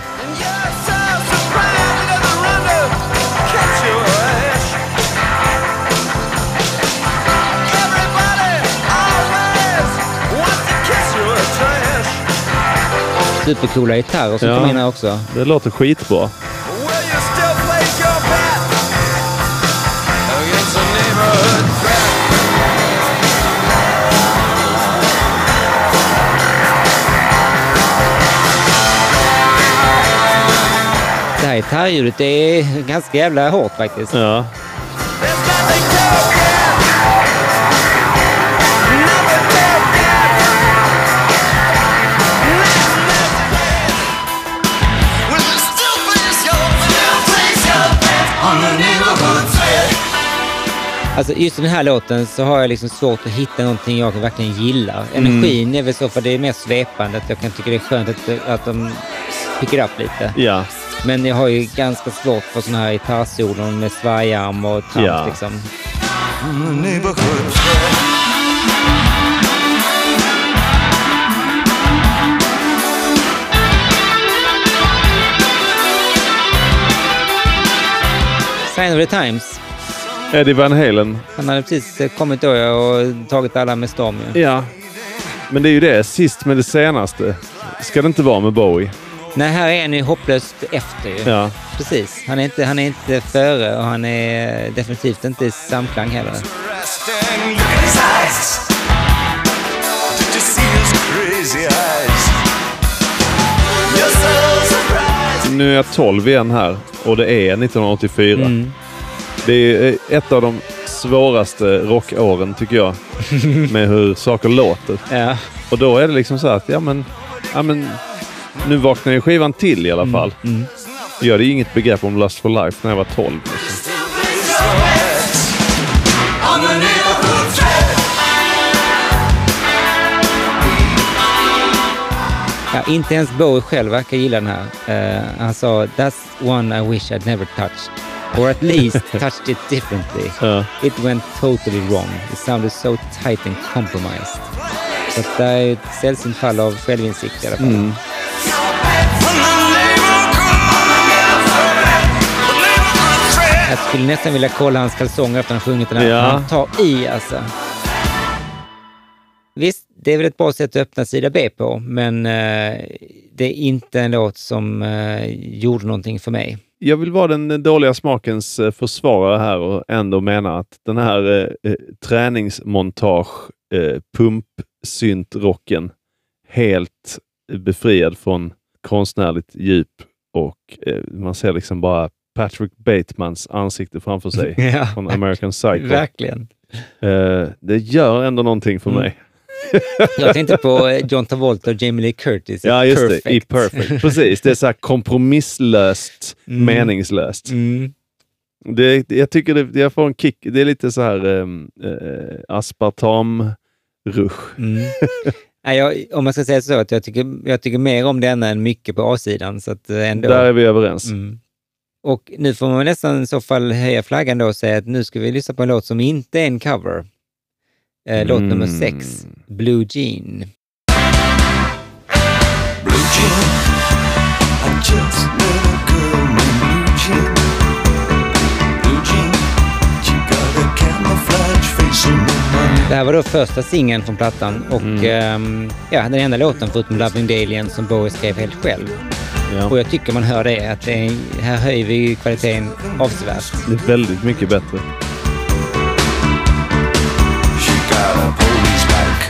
Supercoola gitarrer som Ja. kommer in här också. Det låter skitbra. Det här gitarrljudet är ganska jävla hårt faktiskt. Ja. Alltså just den här låten så har jag liksom svårt att hitta någonting jag verkligen gillar. Mm. Energin mm. är väl så, för det är mer svepande, att jag kan tycka det är skönt att, att de pickar upp lite. Ja. Men jag har ju ganska svårt för sådana här gitarrsolon med svajarm och trams ja. liksom. Sign of the Times Eddie Van Halen. Han hade precis eh, kommit då ja, och tagit alla med storm. ju. Ja. Men det är ju det, sist med det senaste. Ska det inte vara med Bowie? Nej, här är han ju hopplöst efter ju. Ja. Precis. Han är, inte, han är inte före och han är definitivt inte i samklang heller. Nu är jag 12 igen här och det är 1984. Mm. Det är eh, ett av de svåraste rockåren tycker jag. med hur saker låter. Ja. Och då är det liksom så att, ja men, ja men nu vaknar ju skivan till i alla fall. Mm. Jag hade ju inget begrepp om Lust for Life när jag var 12. Liksom. Ja, inte ens Bowie själv verkar gilla den här. Eh, han sa “That's one I wish I'd never touched”. Or at least touched it differently. Ja. It went totally wrong. It sounded so tight and compromised. Så det är ett sällsynt fall av självinsikt i alla fall. Mm. Jag skulle nästan vilja kolla hans kalsonger efter att han sjungit den här. Ja. Han tar i alltså. Visst, det är väl ett bra sätt att öppna sida B på, men eh, det är inte en låt som eh, gjorde någonting för mig. Jag vill vara den dåliga smakens eh, försvarare här och ändå mena att den här eh, eh, träningsmontage, eh, pumpsyntrocken, helt befriad från konstnärligt djup och eh, man ser liksom bara Patrick Batemans ansikte framför sig Ja. från American Psycho. Verkligen. Eh, det gör ändå någonting för Mm. mig. Jag tänkte på eh, John Travolta och Jamie Lee Curtis Ja, just Perfect. det. I Perfect. Precis. Det är så här kompromisslöst, Mm. meningslöst. Mm. Det, jag tycker det, jag får en kick. Det är lite så här um, uh, aspartam-rusch. Mm. Nej, jag, om man ska säga så, att jag tycker, jag tycker mer om denna än mycket på A-sidan. Så att eh, ändå. Där är vi överens. Mm. Och nu får man nästan i så fall höja flaggan då och säga att nu ska vi lyssna på en låt som inte är en cover. Eh, låt nummer Mm. sex, Blue Jean. Blue Jean. I just met a girl named Blue Jean. Blue Jean. She got a camouflage face and no money. Det här var då första singeln från plattan och Mm. ehm, ja, den enda låten förutom Loving Dalian som Bowie skrev helt själv. Ja. Och jag tycker man hör det, att det är, här höjer vi kvaliteten avsevärt. Det är väldigt mycket bättre. Got a police bike.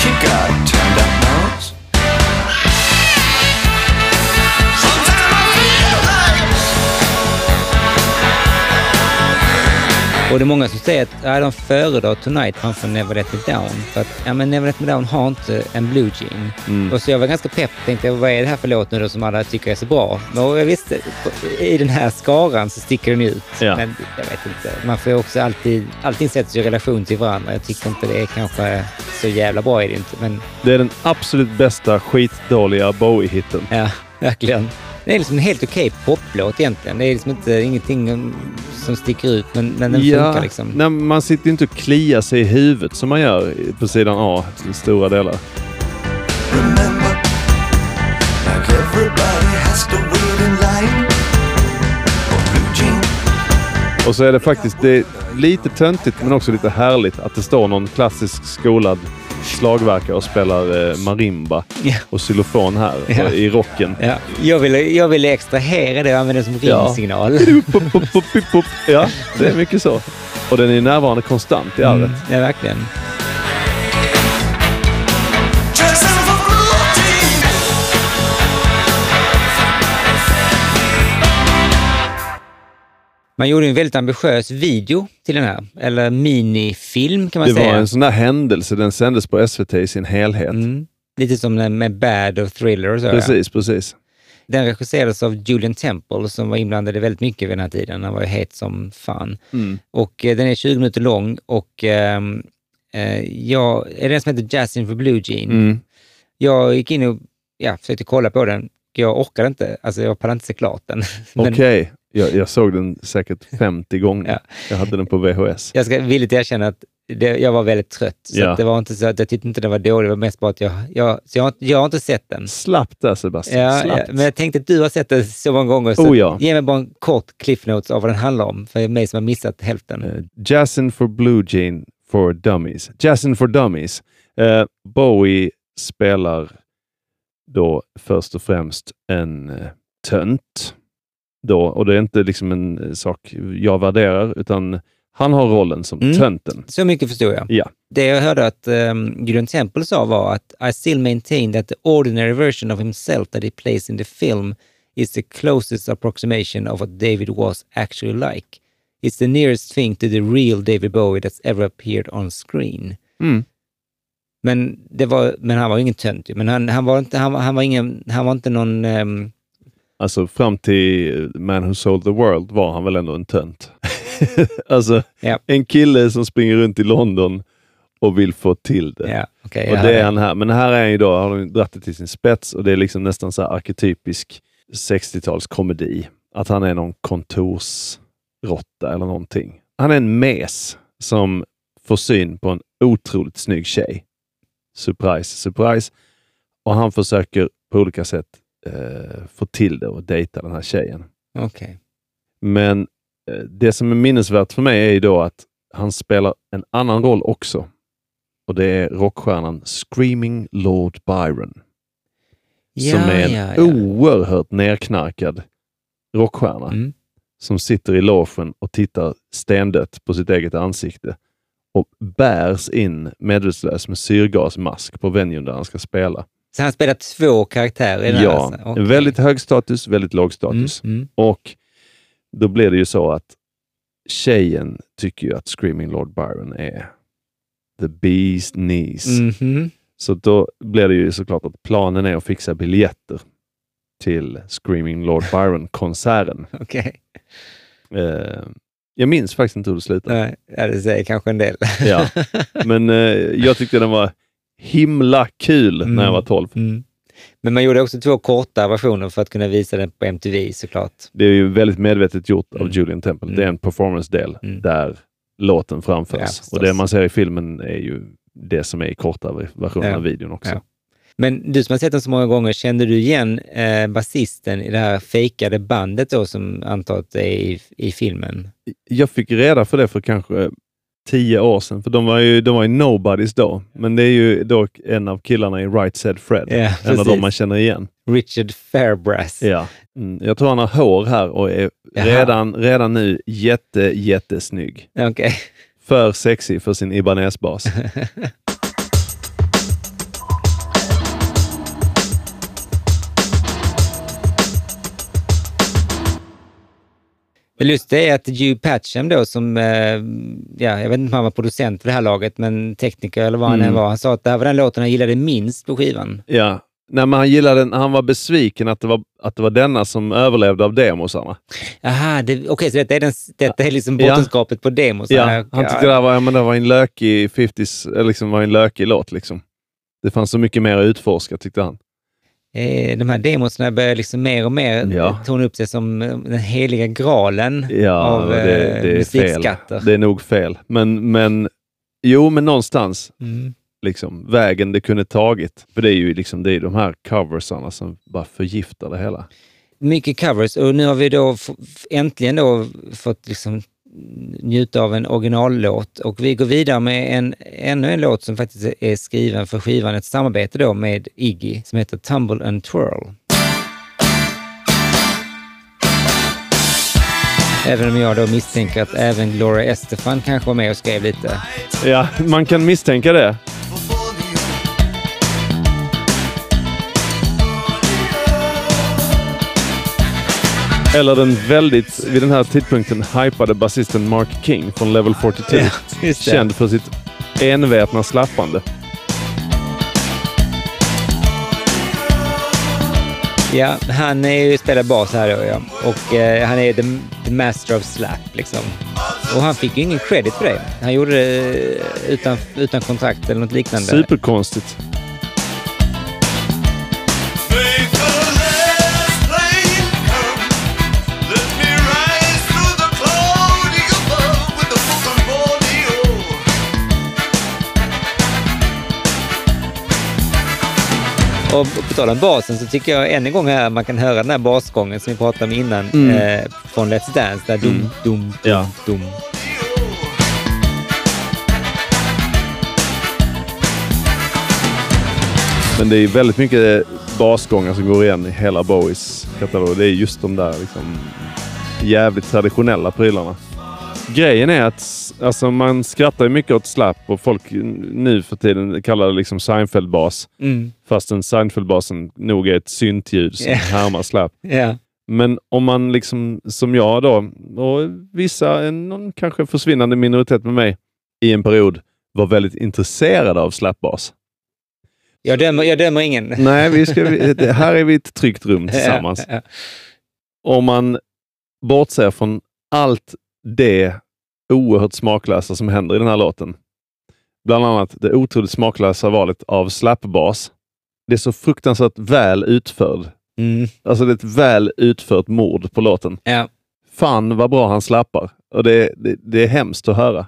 She got Och det är många som säger att ja, de föredrar Tonight framför Never Let Me Down. För att ja, men Never Let Me Down har inte en Blue Jean. Mm. Och så jag var ganska pepp tänkte vad är det här för låt nu då som alla tycker är så bra? Och jag visste, i den här skaran så sticker den ut. Ja. Men jag vet inte, man får också alltid, allting sätts i relation till varandra. Jag tycker inte det är kanske så jävla bra är det inte. Men Det är den absolut bästa skitdåliga Bowie-hitten. ja, verkligen. Det är liksom en helt okej poplåt egentligen. Det är liksom inte, ingenting som sticker ut, men, men den funkar liksom. nej, man sitter ju inte och kliar sig i huvudet som man gör på sidan A i stora delar. remember, like. Och så är det faktiskt det är lite töntigt men också lite härligt att det står någon klassisk skolad slagverkare och spelar eh, marimba Ja. och xylofon här Ja. och, i rocken. Ja, jag ville jag vill extrahera det och använda det som Ja. ringsignal. Pop. Ja, det är mycket så. Och den är närvarande konstant i arret. Mm, ja, verkligen. Man gjorde en väldigt ambitiös video till den här, eller minifilm kan man Det säga. var en sån där händelse. Den sändes på SVT i sin helhet. Mm. Lite som den med Bad och Thriller och så. Precis, precis. Den regisserades av Julian Temple som var inblandad i väldigt mycket vid den här tiden. Han var ju het som fan. Mm. Och eh, den är 20 minuter lång och ehm, eh, jag, är det den som heter Jazzin for Blue Jean? Mm. Jag gick in och ja, försökte kolla på den. Jag orkade inte, alltså jag pallade inte se klart den. Okej, jag, jag såg den säkert 50 gånger. Ja. Jag hade den på VHS. Jag ska villigt erkänna att det, jag var väldigt trött. Så Ja. det var inte så att jag tyckte inte den var dålig, det var mest bara att jag, jag, så jag, har- jag har inte sett den. Slappt där Sebastian. Ja, Slappt. ja, men jag tänkte att du har sett den så många gånger, så Oh, ja. ge mig bara en kort cliff notes av vad den handlar om, för mig som har missat hälften. Eh, Jazzin for Blue Jean for Dummies. Jazzin for Dummies. Eh, Bowie spelar då först och främst en eh, tönt. Då, och det är inte liksom en eh, sak jag värderar, utan han har rollen som Mm. tönten. Så mycket förstod jag. Ja. Det jag hörde att um, Gudrun Temple sa var att I still maintain that the ordinary version of himself that he plays in the film is the closest approximation of what David was actually like. It's the nearest thing to the real David Bowie that's ever appeared on screen. Mm. Men, det var, men han var ingen tönt. Men han, han, var inte, han, han, var ingen, han var inte någon... ehm, Alltså fram till Man Who Sold the World var han väl ändå en tönt. alltså Ja. en kille som springer runt i London och vill få till det. ja, okej, Och det är han här. Men här är han ju då, har de dragit det till sin spets och det är liksom nästan så här arketypisk 60-talskomedi. Att han är någon kontorsrotta eller någonting. Han är en mes som får syn på en otroligt snygg tjej. Surprise, surprise. Och han försöker på olika sätt eh, få till det och dejta den här tjejen. Okej. Men eh, det som är minnesvärt för mig är ju då att han spelar en annan roll också. Och det är rockstjärnan Screaming Lord Byron. Ja, som är en ja, ja. oerhört nerknarkad rockstjärna. Mm. Som sitter i logen och tittar stendött på sitt eget ansikte och bärs in medvetslös med syrgasmask på venuen där han ska spela. Så han spelar två karaktärer i den Ja, här? Okej. väldigt hög status, väldigt låg status. Mm, mm. Och då blir det ju så att tjejen tycker ju att Screaming Lord Byron är the beast knees. Mhm. Så då blir det ju såklart att planen är att fixa biljetter till Screaming Lord Byron-konserten. Okej. Eh, jag minns faktiskt inte hur det slutade. Nej, det säger kanske en del. Ja. Men eh, jag tyckte den var himla kul när jag var 12. Mm. Men man gjorde också två korta versioner för att kunna visa den på MTV såklart. Det är ju väldigt medvetet gjort Mm. av Julian Temple. Det är en performance-del där låten framförs. Ja, och det man ser i filmen är ju det som är i korta versionen Ja. av videon också. Ja. Men du som har sett den så många gånger, kände du igen eh, basisten i det här fejkade bandet då som antaget är i, i filmen? Jag fick reda för det för kanske tio år sedan, för de var ju, de var ju nobodies då. Men det är ju dock en av killarna i Right Said Fred. Ja, en av precis. dem man känner igen. Richard Fairbrass. Ja. Mm, jag tror han har hår här och är Jaha. redan, redan nu jätte, jättesnygg. Okej. För sexig för sin Ibanez-bas. Det lustiga är att Hugh Patcham då som, eh, ja, jag vet inte om han var producent för det här laget, men tekniker eller vad han Mm. än var, han sa att det här var den låten han gillade minst på skivan. Ja. Nej, men han gillade den, han var besviken att det var, att det var denna som överlevde av demosarna. Jaha, det- okej, så detta är, den, detta är liksom Ja. bottenskapet på demos? Ja, han tyckte det här var, ja, men det var en lökig 50s, eller liksom var en lökig låt. Liksom. Det fanns så mycket mer att utforska tyckte han. Eh, de här demosna börjar liksom mer och mer Ja. tona upp sig som eh, den heliga graalen Ja, av det, eh, det är fel. musikskatter. Det är nog fel. Men, men jo, men någonstans. Mm. Liksom, vägen det kunde tagit. För det är ju liksom, det är de här coversarna som bara förgiftar det hela. Mycket covers och nu har vi då äntligen då fått liksom njuta av en originallåt och vi går vidare med en, ännu en låt som faktiskt är skriven för skivan, ett samarbete då med Iggy som heter Tumble and Twirl. Även om jag då misstänker att även Gloria Estefan kanske var med och skrev lite. Ja, man kan misstänka det. Eller den väldigt, vid den här tidpunkten, hypade basisten Mark King från Level 42. Ja. Känd för sitt envetna slappande. Ja, han är ju spelar bas här då, ja. Och eh, han är the, the master of slap liksom. Och han fick ju ingen credit för det. Han gjorde det utan, utan kontrakt eller något liknande. Superkonstigt. Och på tal om basen så tycker jag än en gång här man kan höra den här basgången som vi pratade om innan Mm. eh, från Let's Dance. Där dum, Mm. dum, dum, Ja. dum. Men det är väldigt mycket basgångar som går igen i hela Bowies katalog. Det är just de där liksom jävligt traditionella prylarna. Grejen är att alltså, man skrattar mycket åt slap och folk nu för tiden kallar det liksom Seinfeld-bas. Mm. Fastän Seinfeld-basen nog är ett syntljud som Ja. härmar slap. Ja. Men om man liksom, som jag då, och vissa, någon kanske försvinnande minoritet med mig, i en period var väldigt intresserade av slapbas. Jag, dömer, jag dömer ingen. Nej, vi ska, här är vi i ett tryggt rum tillsammans. Om man bortser från allt det oerhört smaklösa som händer i den här låten. Bland annat det otroligt smaklösa valet av slapbas. Det är så fruktansvärt väl utförd. Mm. Alltså det är ett väl utfört mord på låten. Ja. Fan vad bra han slappar. Och det, det, det är hemskt att höra.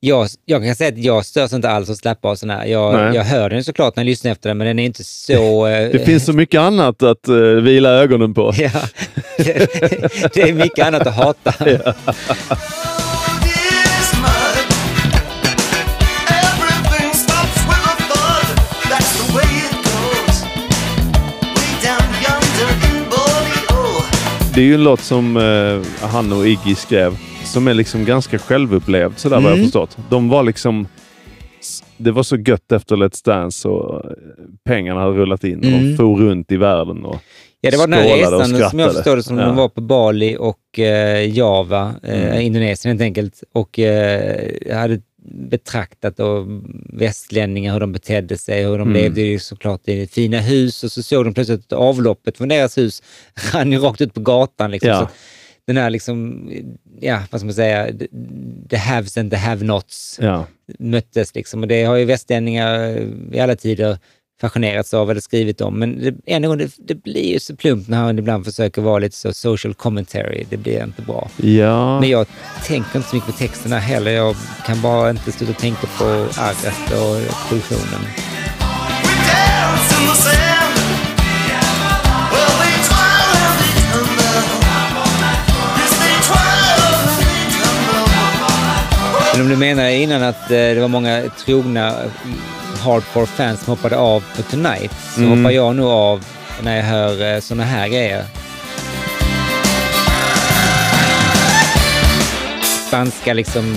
Jag, jag kan säga att jag störs inte alls av slapbasen här. Jag, Nej. jag hör den såklart när jag lyssnar efter den, men den är inte så... eh, Det finns så mycket annat att uh, vila ögonen på. Ja, det är mycket annat att hata. Det är ju en låt som eh, han och Iggy skrev som är liksom ganska självupplevd sådär vad jag Mm. förstått. De var liksom... Det var så gött efter Let's Dance och eh, pengarna hade rullat in och de Mm. for runt i världen. Och Ja, det var den här och resan som jag förstår det som Ja. de var på Bali och eh, Java, eh, Mm. Indonesien helt enkelt. Och eh, hade betraktat då västlänningar, hur de betedde sig, hur de Mm. levde ju såklart i fina hus och så såg de plötsligt att avloppet från deras hus rann ju rakt ut på gatan. Liksom. Ja. Den här liksom, ja vad ska man säga, the- haves and the have-nots Ja. möttes liksom. Och det har ju västlänningar i alla tider fascinerats av eller skrivit om. Men det, än en gång, det, det blir ju så plumpt när han ibland försöker vara lite så social commentary. Det blir inte bra. Ja. Men jag tänker inte så mycket på texterna heller. Jag kan bara inte sluta tänka på arret och produktionen. Men om du menar innan att eh, det var många trogna hardcore-fans som hoppade av på Tonight, så Mm. hoppar jag nog av när jag hör eh, såna här grejer. Spanska liksom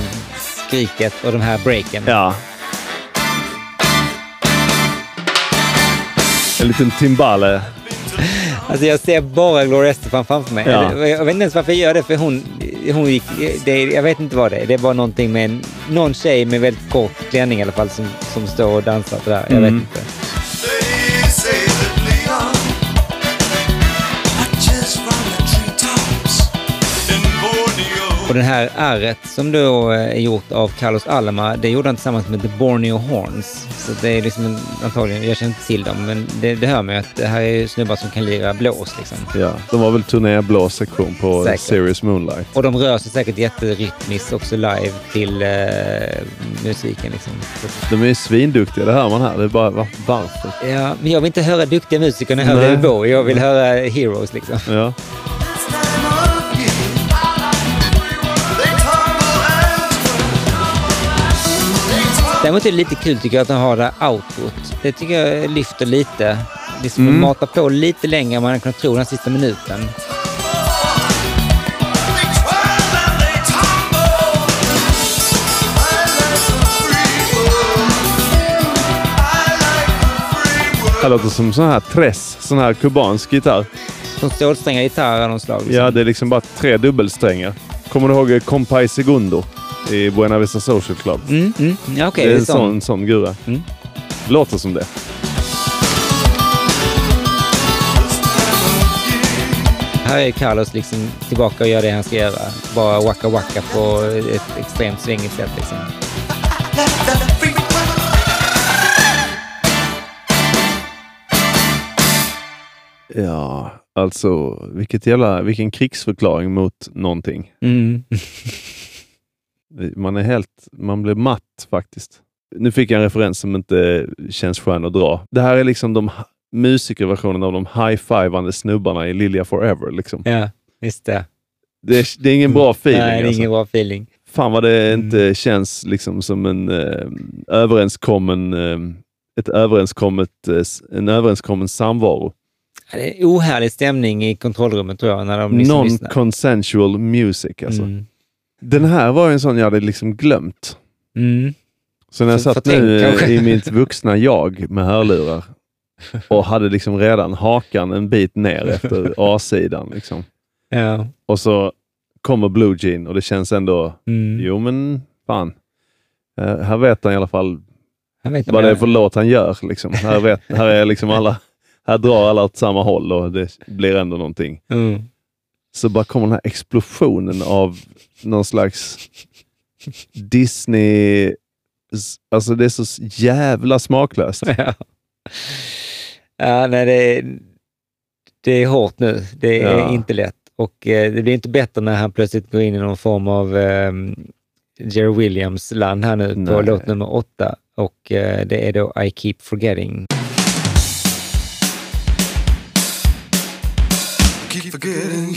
skriket och de här breaken. Ja. En liten timbale. Alltså jag ser bara Gloria Estefan framför mig. Ja. Jag vet inte ens varför jag gör det, för hon, hon gick... Det, jag vet inte vad det är. Det är bara någonting med en, någon tjej med väldigt kort klänning i alla fall som, som står och dansar på det där. Jag Mm. vet inte. Och den här arret som då eh, är gjort av Carlos Alma, det gjorde han tillsammans med The Borneo Horns. Så det är liksom en, antagligen, jag känner inte till dem, men det, det hör mig att det här är snubbar som kan lira blås liksom. Ja. De var väl turnéblå sektion på Säkert. Serious Moonlight. Och de rör sig säkert jätterytmiskt också live till eh, musiken liksom. De är ju svinduktiga, det hör man här. Det är bara var, varför. ja, men jag vill inte höra duktiga musiker när jag hör Bowie. Jag vill höra Heroes liksom. Ja. Däremot är det lite kul tycker jag att de har det outrot. Det tycker jag lyfter lite. Liksom Mm. att mata på lite längre än man kunnat tro den sista minuten. Det låter som sån här tres, sån här kubansk gitarr. Som stålsträngad gitarr av någon slag. Liksom. Ja, det är liksom bara tre dubbelsträngar. Kommer du ihåg Compay Segundo i Buena Vista Social Club? Mm, mm. Ja, okej. det är en sån. sån, sån gura. Mm. Låter som det. Här är Carlos liksom tillbaka och gör det han ska göra. Bara wacka wacka på ett extremt svängigt sätt. Liksom. Ja, alltså vilket jävla, vilken krigsförklaring mot någonting. Mm. Man är helt, man blir matt faktiskt. Nu fick jag en referens som inte känns skön att dra. Det här är liksom de musikerversionen av de high-fivande snubbarna i Lilja Forever. Liksom. Ja, just det. Det, är, det är ingen bra feeling. Nej, det är alltså. ingen bra feeling. Fan vad det inte känns liksom som en eh, överenskommen, eh, ett överenskommet, eh, en överenskommen samvaro. Ja, Det är ohärlig stämning i kontrollrummet tror jag, när de liksom. Non-consensual music alltså. Mm. Den här var ju en sån jag hade liksom glömt. Mm. Så när jag satt nu i mitt vuxna jag med hörlurar och hade liksom redan hakan en bit ner efter A-sidan. Liksom. Ja. Och så kommer Blue Jean och det känns ändå, Mm. jo men fan. Eh, här vet han i alla fall vad det är för låt han gör. Liksom. Här, vet, här, är liksom alla, här drar alla åt samma håll och det blir ändå någonting. Mm. Så bara kommer den här explosionen av någon slags Disney... Alltså det är så jävla smaklöst. Ja. ja, nej, det, är, det är hårt nu. Det är Ja. inte lätt. Och eh, det blir inte bättre när han plötsligt går in i någon form av eh, Jerry Williams-land här nu på Nej. låt nummer åtta. Och eh, det är då I keep forgetting. keep forgetting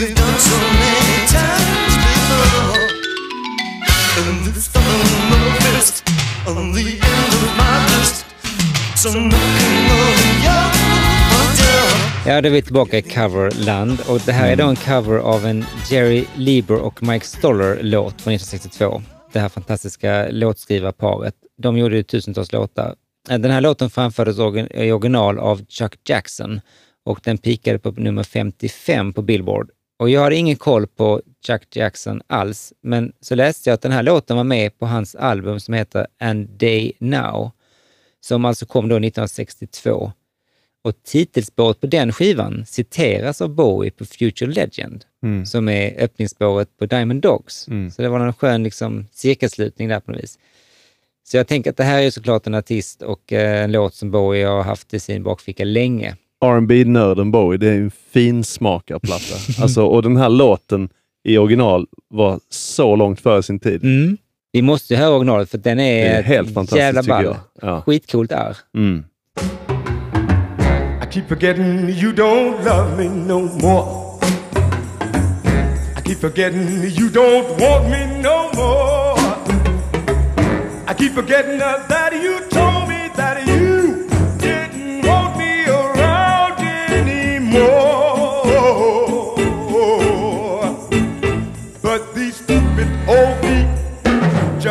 done so many times before. And this fist on the end of my. So knocking on your. Ja, då är vi tillbaka i coverland och det här är då en cover av en Jerry Lieber och Mike Stoller-låt från 1962. Det här fantastiska låtskrivarparet. De gjorde ju tusentals låtar. Den här låten framfördes i original av Chuck Jackson och den pikade på nummer 55 på Billboard. Och jag hade ingen koll på Chuck Jackson alls, men så läste jag att den här låten var med på hans album som heter And Day Now, som alltså kom då 1962. Och titelspåret på den skivan citeras av Bowie på Future Legend, Mm. som är öppningsspåret på Diamond Dogs. Mm. Så det var en skön liksom, cirkelslutning där på något vis. Så jag tänker att det här är såklart en artist och eh, en låt som Bowie har haft i sin bakficka länge. Rb nörden Bowie, det är en fin smakarplatta. alltså, och den här låten i original var så långt före sin tid. Mm. Vi måste ju höra originalet för den är, är helt ett fantastiskt, jävla ball. jag. Ja. Skitcoolt är. Mm. I keep forgetting you don't love me no more. I keep forgetting you don't want me no more. I keep forgetting that you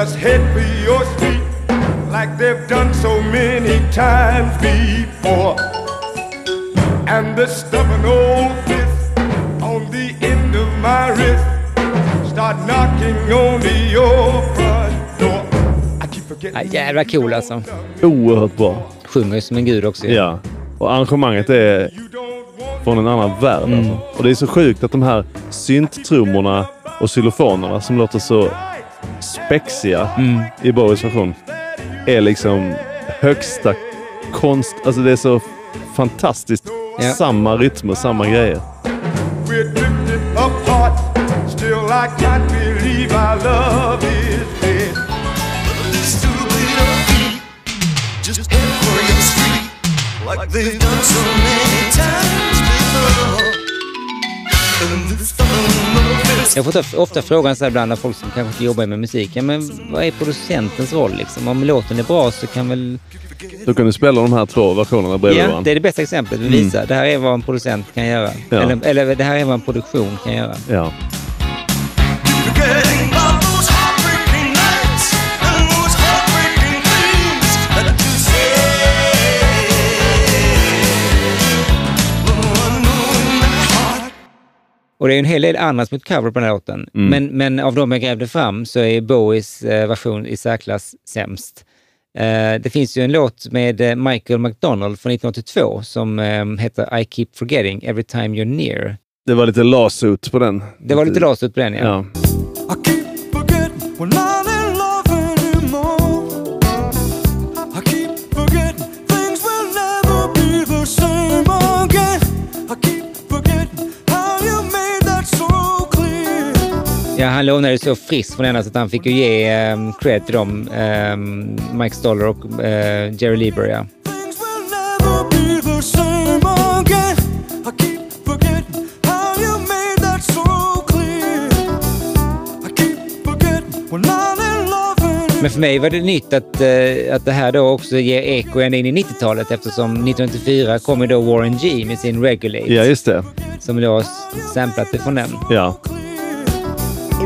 just head for your street like they've done so many times before. And the stubborn old fist on the end of my wrist start knocking on the your front door. I keep forgetting. Ja, jävla cool alltså. Oerhört bra. Sjunger ju som en gud också. Ja. Och arrangemanget är från en annan värld. Mm. Alltså. Och det är så sjukt att de här synttrummorna och xylofonerna som låter så spexiga Mm. i Boris version är liksom högsta konst. Alltså det är så fantastiskt. Ja. Samma rytmer, samma grejer. Jag får ofta, frågan så här ibland av folk som kanske inte jobbar med musik. Ja, men vad är producentens roll liksom? Om låten är bra så kan väl... Då kan du spela de här två versionerna bredvid Ja, varandra. det är det bästa exemplet. Vi Mm. visar. Det här är vad en producent kan göra. Ja. Eller, eller det här är vad en produktion kan göra. Ja. Och det är en hel del andra som gjort cover på den här låten. Mm. Men, men av de jag grävde fram så är Bowies eh, version i särklass sämst. Eh, det finns ju en låt med eh, Michael McDonald från 1982 som eh, heter I keep forgetting every time you're near. Det var lite lawsuit på den. Det var lite lasut på den, ja. Ja. Ja, han lånade så friskt från denna så att han fick ju ge um, cred till dem, ehm, Mike Stoller och eh, Jerry Lieber. Ja. Men för mig var det nytt att, eh, att det här då också ger eko ända in i 90-talet eftersom 1994 kom ju då Warren G med sin Regulate. Ja, just det. Som då samplat ifrån den. Ja.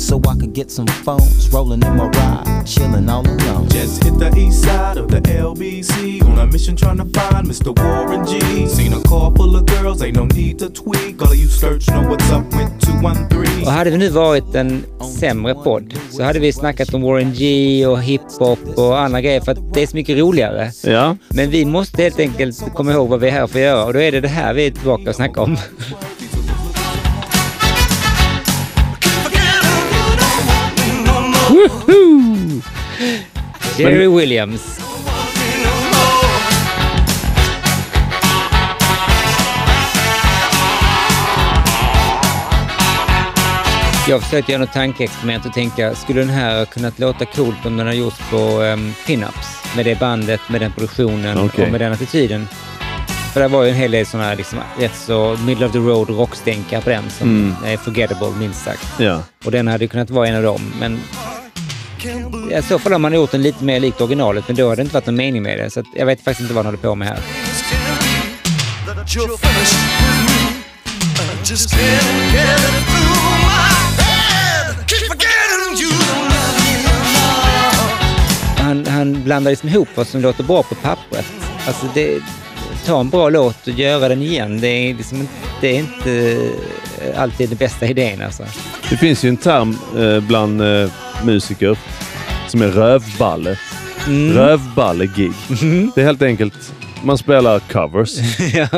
so I could get some phones. Rolling in my ride, chilling all alone. Just hit the east side of the LBC on a mission trying to find Mr. Warren G. Seen a car full of girls, ain't no need to tweak. All of you search know what's up with 213. Och hade vi nu varit en sämre podd så hade vi snackat om Warren G och hiphop och andra grejer för att det är så mycket roligare. Ja. Men vi måste helt enkelt komma ihåg vad vi är här för att göra och då är det det här vi är tillbaka och snacka om. Woohoo! Jerry Williams. Jag försökte göra något tankeexperiment och tänka, skulle den här ha kunnat låta coolt om den har gjorts på um, Pinups? Med det bandet, med den produktionen Okej. och med den attityden. För det var ju en hel del sådana här liksom, rätt så middle of the road rockstänkare på den som Mm. är forgettable minst sagt. Ja. Och den hade kunnat vara en av dem, men i så fall har man gjort den lite mer likt originalet, men då har det inte varit någon mening med det. Så att jag vet faktiskt inte vad han håller på med här. Han, han blandar liksom ihop vad som låter bra på pappret. Alltså det, ta en bra låt och göra den igen. Det är, liksom, inte- det är inte eh, alltid den bästa idén alltså. Det finns ju en term eh, bland eh, musiker som är rövballe. Mm. Rövballe-gig. Det är helt enkelt, man spelar covers. ja.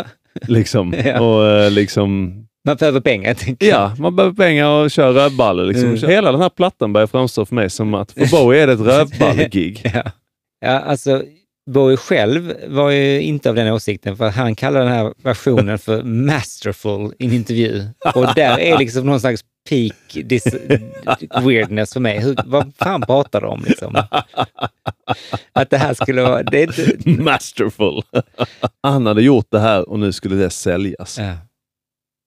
Liksom. Ja. Och eh, liksom... Man behöver pengar, tänker jag. Ja, man behöver pengar och kör rövballe. Liksom. Mm. Hela den här plattan börjar framstå för mig som att för Bowie är det ett rövballe-gig. ja. ja, alltså Bowie själv var ju inte av den åsikten för han kallar den här versionen för masterful i en intervju. Och där är liksom någon slags peak dis- weirdness för mig. Hur, vad fan pratar de om liksom? Att det här skulle vara... Det är inte... Masterful. Han hade gjort det här och nu skulle det säljas. Ja.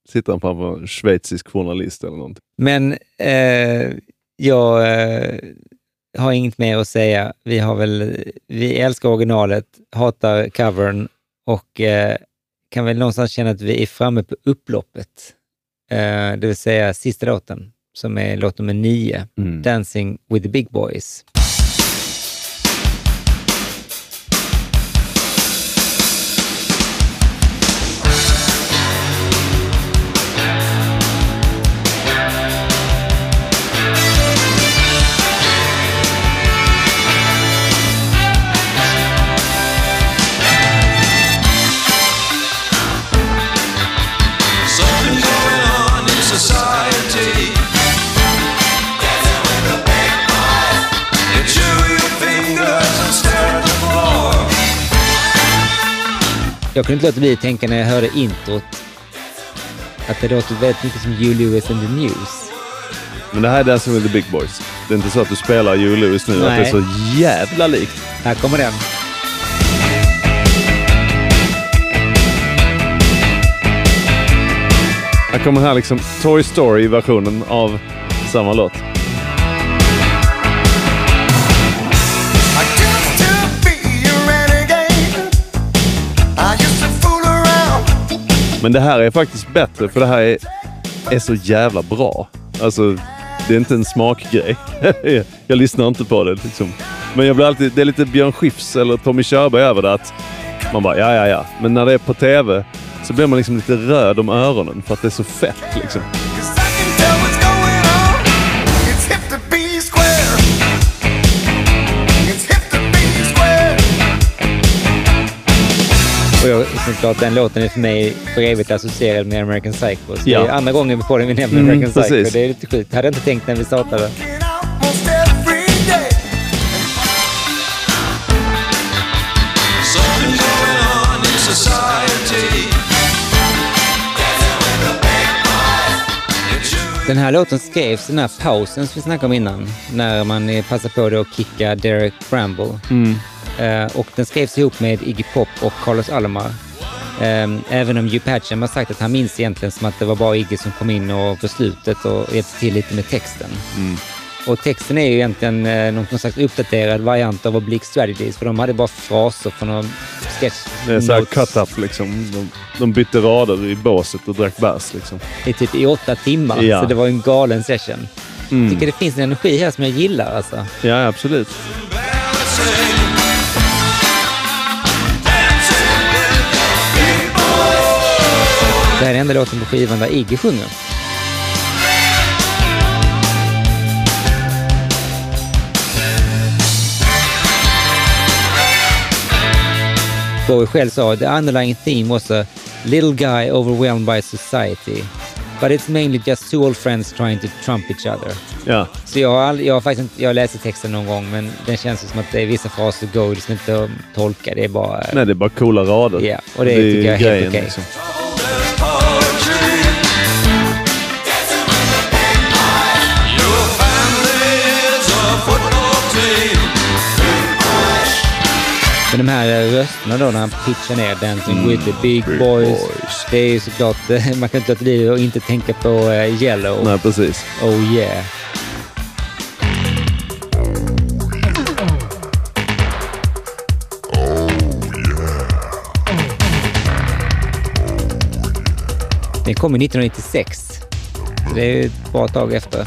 Sitter han framför en schweizisk journalist eller någonting. Men eh, jag eh, har inget mer att säga. Vi, har väl, vi älskar originalet, hatar covern och eh, kan väl någonstans känna att vi är framme på upploppet. Eh, det vill säga sista låten, som är låt nummer nio, Mm. Dancing with the big boys. Jag kunde inte låta bli att tänka när jag hörde introt att det låter väldigt mycket som Hugh Lewis and the News. Men det här är Dancing with the Big Boys. Det är inte så att du spelar Hugh Lewis nu, att det är Nej. så jävla likt. Här kommer den. Här kommer här liksom Toy Story-versionen av samma låt. Men det här är faktiskt bättre för det här är, är så jävla bra. Alltså, det är inte en smakgrej. jag lyssnar inte på det liksom. Men jag blir alltid, det är lite Björn Skifs eller Tommy Körberg över det. Att man bara, ja, ja, ja. Men när det är på tv så blir man liksom lite röd om öronen för att det är så fett liksom. Och jag, såklart, den låten är för mig för evigt associerad med American Psycho. Så Ja. Det är andra gången på den vi nämner Mm, American Psycho. precis. Det är lite sjukt. hade jag inte tänkt när vi startade. Den här låten skrevs, den här pausen som vi snackade om innan, när man passade på att kicka Derek Bramble. Mm. Eh, och den skrevs ihop med Iggy Pop och Carlos Alomar. Eh, även om Hugh Patcham har sagt att han minns egentligen som att det var bara Iggy som kom in och på slutet och hjälpte till lite med texten. Mm. Och texten är ju egentligen eh, någon slags uppdaterad variant av Oblique Strategies, för de hade bara fraser från någon sketch. Det är så här notes. cut-up liksom. De, de bytte rader i båset och drack bärs liksom. i typ i åtta timmar, Ja. så det var en galen session. Mm. Jag tycker det finns en energi här som jag gillar alltså. Ja, absolut. Det här är enda låten på skivan där Iggy sjunger. Bowie själv sa the underlying theme was a little guy overwhelmed by society. But it's mainly just two old friends trying to trump each other. Ja. Så jag har, aldrig, jag har faktiskt inte, jag läste texten någon gång men den känns som att det är vissa fraser går liksom inte att tolka. Det är bara... Nej, det är bara coola rader. Ja, och det, är tycker jag är helt okej. liksom. Men de här eh, rösterna då när han pitchar ner Dancing Mm. with the big, Big boys. boys. Det är ju såklart, eh, man kan inte låta bli att inte tänka på eh, Yellow. Nej, precis. Oh yeah. Den kom 1996. Så det är ju ett bra tag efter.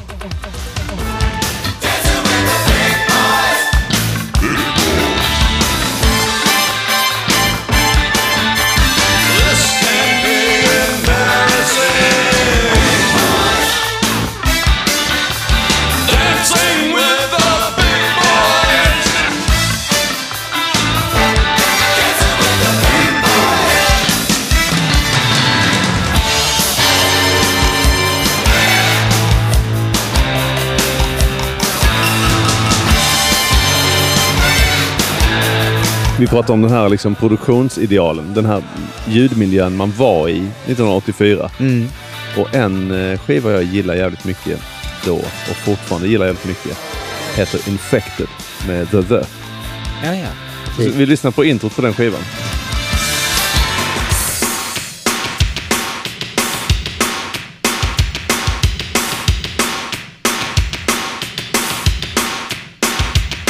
Vi pratar om den här liksom produktionsidealen. Den här ljudmiljön man var i 1984. Mm. Och en eh, skiva jag gillar jävligt mycket då och fortfarande gillar jävligt mycket heter Infected med The The. Ja, ja. Så vi lyssnar på introt på den skivan.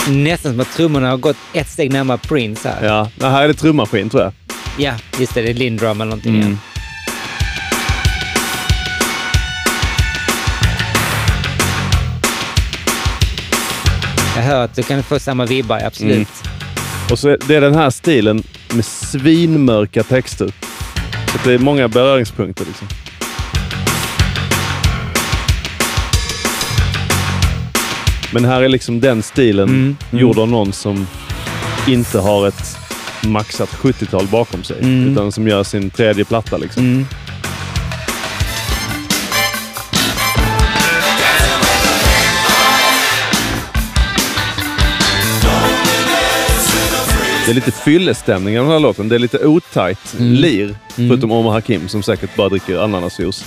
Nästan som att trummorna har gått ett steg närmare Prince här. Ja, det här är det trummaskin tror jag. Ja, just det. Det är Lindrum eller någonting. Mm. Ja. Jag hör att du kan få samma vibbar, absolut. Mm. Och så är det är den här stilen med svinmörka texter. Så det är många beröringspunkter. Liksom. Men här är liksom den stilen Mm, mm. gjord av någon som inte har ett maxat 70-tal bakom sig. Mm. Utan som gör sin tredje platta. Liksom. Mm. Det är lite fyllestämning i den här låten. Det är lite otajt Mm. lir. Mm. Förutom Omar Hakim som säkert bara dricker ananasjuice.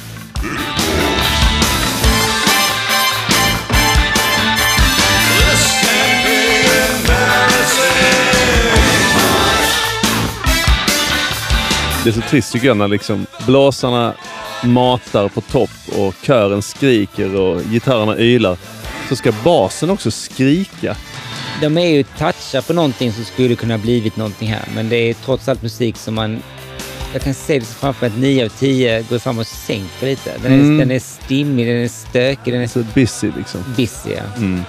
Det är så trist tycker jag när liksom blåsarna matar på topp och kören skriker och gitarrerna ylar. Så ska basen också skrika. De är ju touchar på någonting som skulle kunna blivit någonting här, men det är trots allt musik som man... Jag kan se det framför mig att 9 av 10 går fram och sänker lite. Den är, Mm. den är stimmig, den är stökig, den är Så busy liksom. busy. Ja. Mm.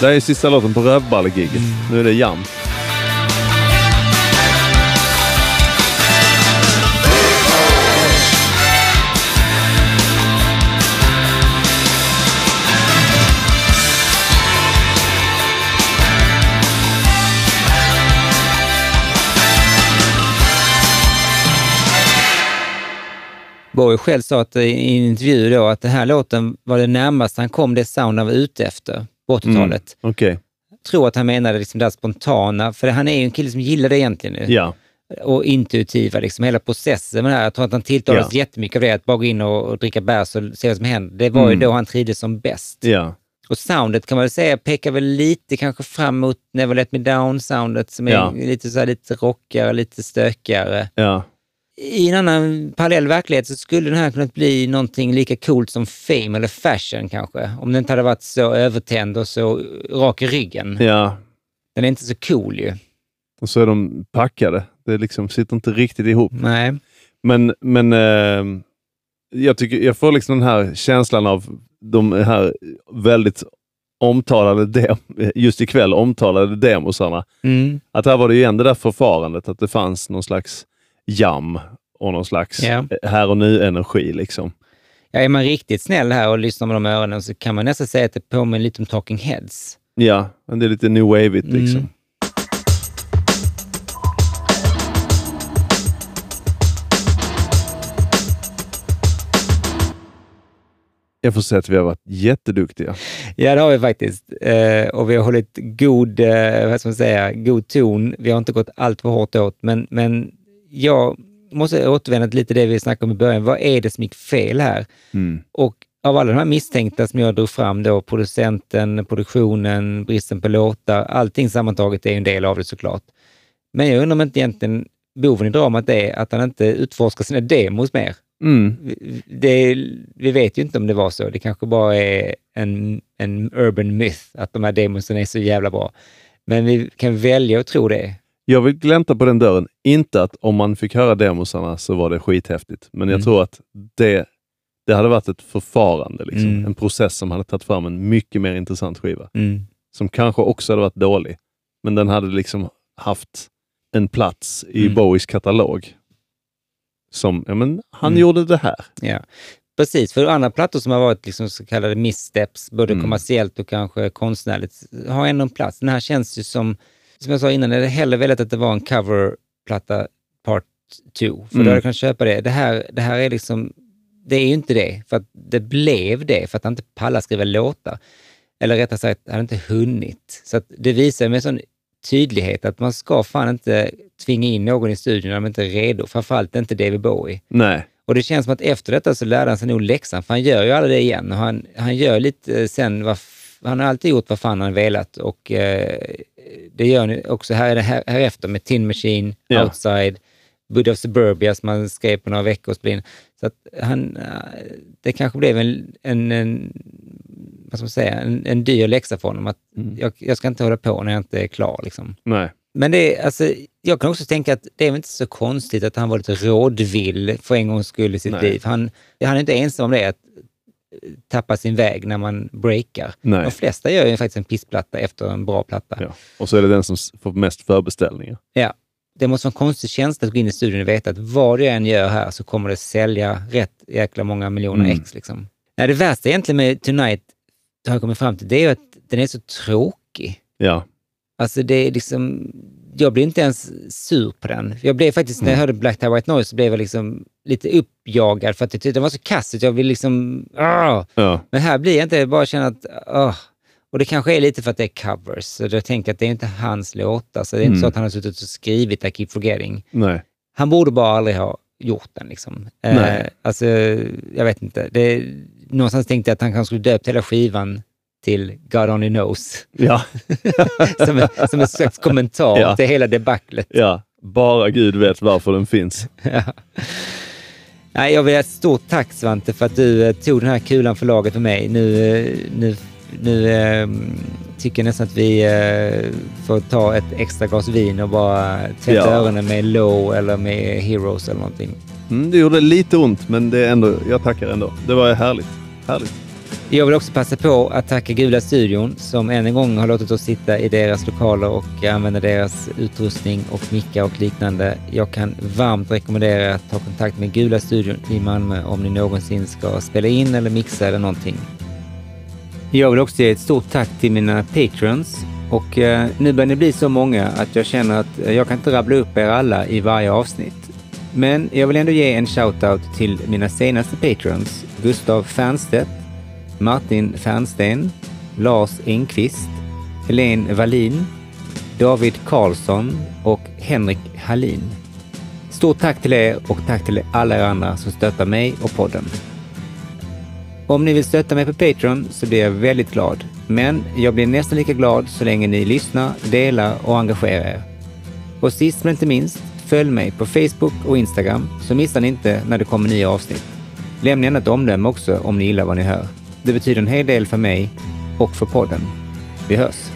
Det här är sista låten på Rövballegiget. Nu är det jam. Bowie själv sa att, i en intervju då att den här låten var det närmaste han kom det sound han var ute efter på 80-talet. Mm. Okej. Jag tror att han menade liksom det här spontana, för han är ju en kille som gillar det egentligen. nu. Ja. Och intuitiva, liksom hela processen med det här. Jag tror att han tilltalades Ja. jättemycket av det, att bara gå in och, och dricka bärs och se vad som händer. Det var ju Mm. då han trivdes som bäst. Ja. Och soundet kan man väl säga pekar väl lite kanske fram mot Never Let Me Down-soundet som är Ja. lite, så här, lite rockigare, lite stökigare. Ja. I en annan parallell verklighet så skulle den här kunnat bli någonting lika coolt som Fame eller Fashion kanske. Om den inte hade varit så övertänd och så rak i ryggen. Ja. Den är inte så cool ju. Och så är de packade. Det liksom sitter inte riktigt ihop. Nej. Men, men eh, jag, tycker, jag får liksom den här känslan av de här väldigt omtalade, dem, just ikväll omtalade demosarna. Mm. Att här var det ju igen det där förfarandet, att det fanns någon slags jam och någon slags Ja. här och nu-energi. Liksom. Ja, är man riktigt snäll här och lyssnar med de öronen så kan man nästan säga att det påminner lite om Talking Heads. Ja, men det är lite new wave-igt liksom. Mm. Jag får säga att vi har varit jätteduktiga. Ja, det har vi faktiskt. Eh, och vi har hållit god, eh, vad ska man säga, god ton. Vi har inte gått allt för hårt åt, men, men jag måste återvända lite det vi snackade om i början. Vad är det som gick fel här? Mm. Och av alla de här misstänkta som jag drog fram då, producenten, produktionen, bristen på låtar, allting sammantaget är en del av det såklart. Men jag undrar om inte egentligen boven i dramat är att han inte utforskar sina demos mer. Mm. Vi- Det, vi vet ju inte om det var så. Det kanske bara är en, en urban myth att de här demosen är så jävla bra. Men vi kan välja att tro det. Jag vill glänta på den dörren. Inte att om man fick höra demosarna så var det skithäftigt, men jag Mm. tror att det, det hade varit ett förfarande, liksom. Mm. en process som hade tagit fram en mycket mer intressant skiva. Mm. Som kanske också hade varit dålig, men den hade liksom haft en plats i Mm. Bowies katalog. Som, ja men han Mm. gjorde det här. Ja, precis. För andra plattor som har varit liksom så kallade missteps, både Mm. kommersiellt och kanske konstnärligt, har ändå en plats. Den här känns ju som, som jag sa innan, jag hade hellre velat att det var en coverplatta part 2, för Mm. då hade jag kunnat köpa det. Det här, det här är liksom, det är ju inte det, för att det blev det, för att han inte pallar skriva låtar. Eller rättare sagt, hade inte hunnit. Så det visar med sån tydlighet att man ska fan inte tvinga in någon i studion när de inte är redo, framförallt inte David Bowie. Nej. Och det känns som att efter detta så lärde han sig nog läxan, för han gör ju aldrig det igen. Och han, han gör lite sen, vad, han har alltid gjort vad fan han velat och eh, det gör ju också här, här, här efter med Tin Machine, Ja. Outside, Buddha of Suburbia som han skrev på några veckor och spelade in. Så att han, eh, det kanske blev en, en, en vad ska man säga, en, en dyr läxa för honom. Att jag, jag ska inte hålla på när jag inte är klar. Liksom. Nej. Men det alltså, jag kan också tänka att det är väl inte så konstigt att han var lite rådvill för en gångs skull i sitt Nej. liv. Han, han är inte ensam om det, att tappa sin väg när man breakar. Nej. De flesta gör ju faktiskt en pissplatta efter en bra platta. Ja. Och så är det den som får mest förbeställningar. Ja. Det måste vara en konstig känsla att gå in i studion och veta att vad jag än gör här så kommer det sälja rätt jäkla många miljoner Mm. ex. Liksom. Nej, det värsta egentligen med Tonight, har jag kommit fram till, det är ju att den är så tråkig. Ja. Alltså det är liksom, jag blir inte ens sur på den. Jag blev faktiskt, när jag hörde Black Tie White Noise, så blev jag liksom lite uppjagad för att jag tyckte den var så kass att jag vill liksom. Ja. Men här blir jag inte, jag bara känner att, ah. Och det kanske är lite för att det är covers, så jag tänker att det är inte hans låtar, så det är inte Mm. så att han har suttit och skrivit I Keep Forgetting. Nej. Han borde bara aldrig ha gjort den. Liksom. Eh, alltså, jag vet inte. Det, någonstans tänkte jag att han kanske skulle döpt hela skivan till God Only Knows. Ja. som, en, som en slags kommentar Ja. till hela debaclet. Ja. Bara Gud vet varför den finns. Ja. Nej, jag vill säga ett stort tack Svante för att du eh, tog den här kulan för laget för mig. Nu, eh, nu, nu eh, tycker jag nästan att vi eh, får ta ett extra glas vin och bara tvätta Ja. öronen med Low eller med Heroes eller någonting. Mm, det gjorde lite ont, men det är ändå, jag tackar ändå. Det var härligt. Härligt. Jag vill också passa på att tacka Gula studion som än en gång har låtit oss sitta i deras lokaler och använda deras utrustning och mickar och liknande. Jag kan varmt rekommendera att ta kontakt med Gula studion i Malmö om ni någonsin ska spela in eller mixa eller någonting. Jag vill också ge ett stort tack till mina patrons och eh, nu börjar ni bli så många att jag känner att jag kan inte rabbla upp er alla i varje avsnitt. Men jag vill ändå ge en shoutout till mina senaste patrons, Gustav Fernstedt, Martin Fernsten, Lars Engqvist, Helene Wallin, David Karlsson och Henrik Hallin. Stort tack till er och tack till alla er andra som stöttar mig och podden. Om ni vill stötta mig på Patreon så blir jag väldigt glad. Men jag blir nästan lika glad så länge ni lyssnar, delar och engagerar er. Och sist men inte minst, följ mig på Facebook och Instagram så missar ni inte när det kommer nya avsnitt. Lämna gärna ett omdöme också om ni gillar vad ni hör. Det betyder en hel del för mig och för podden. Vi hörs!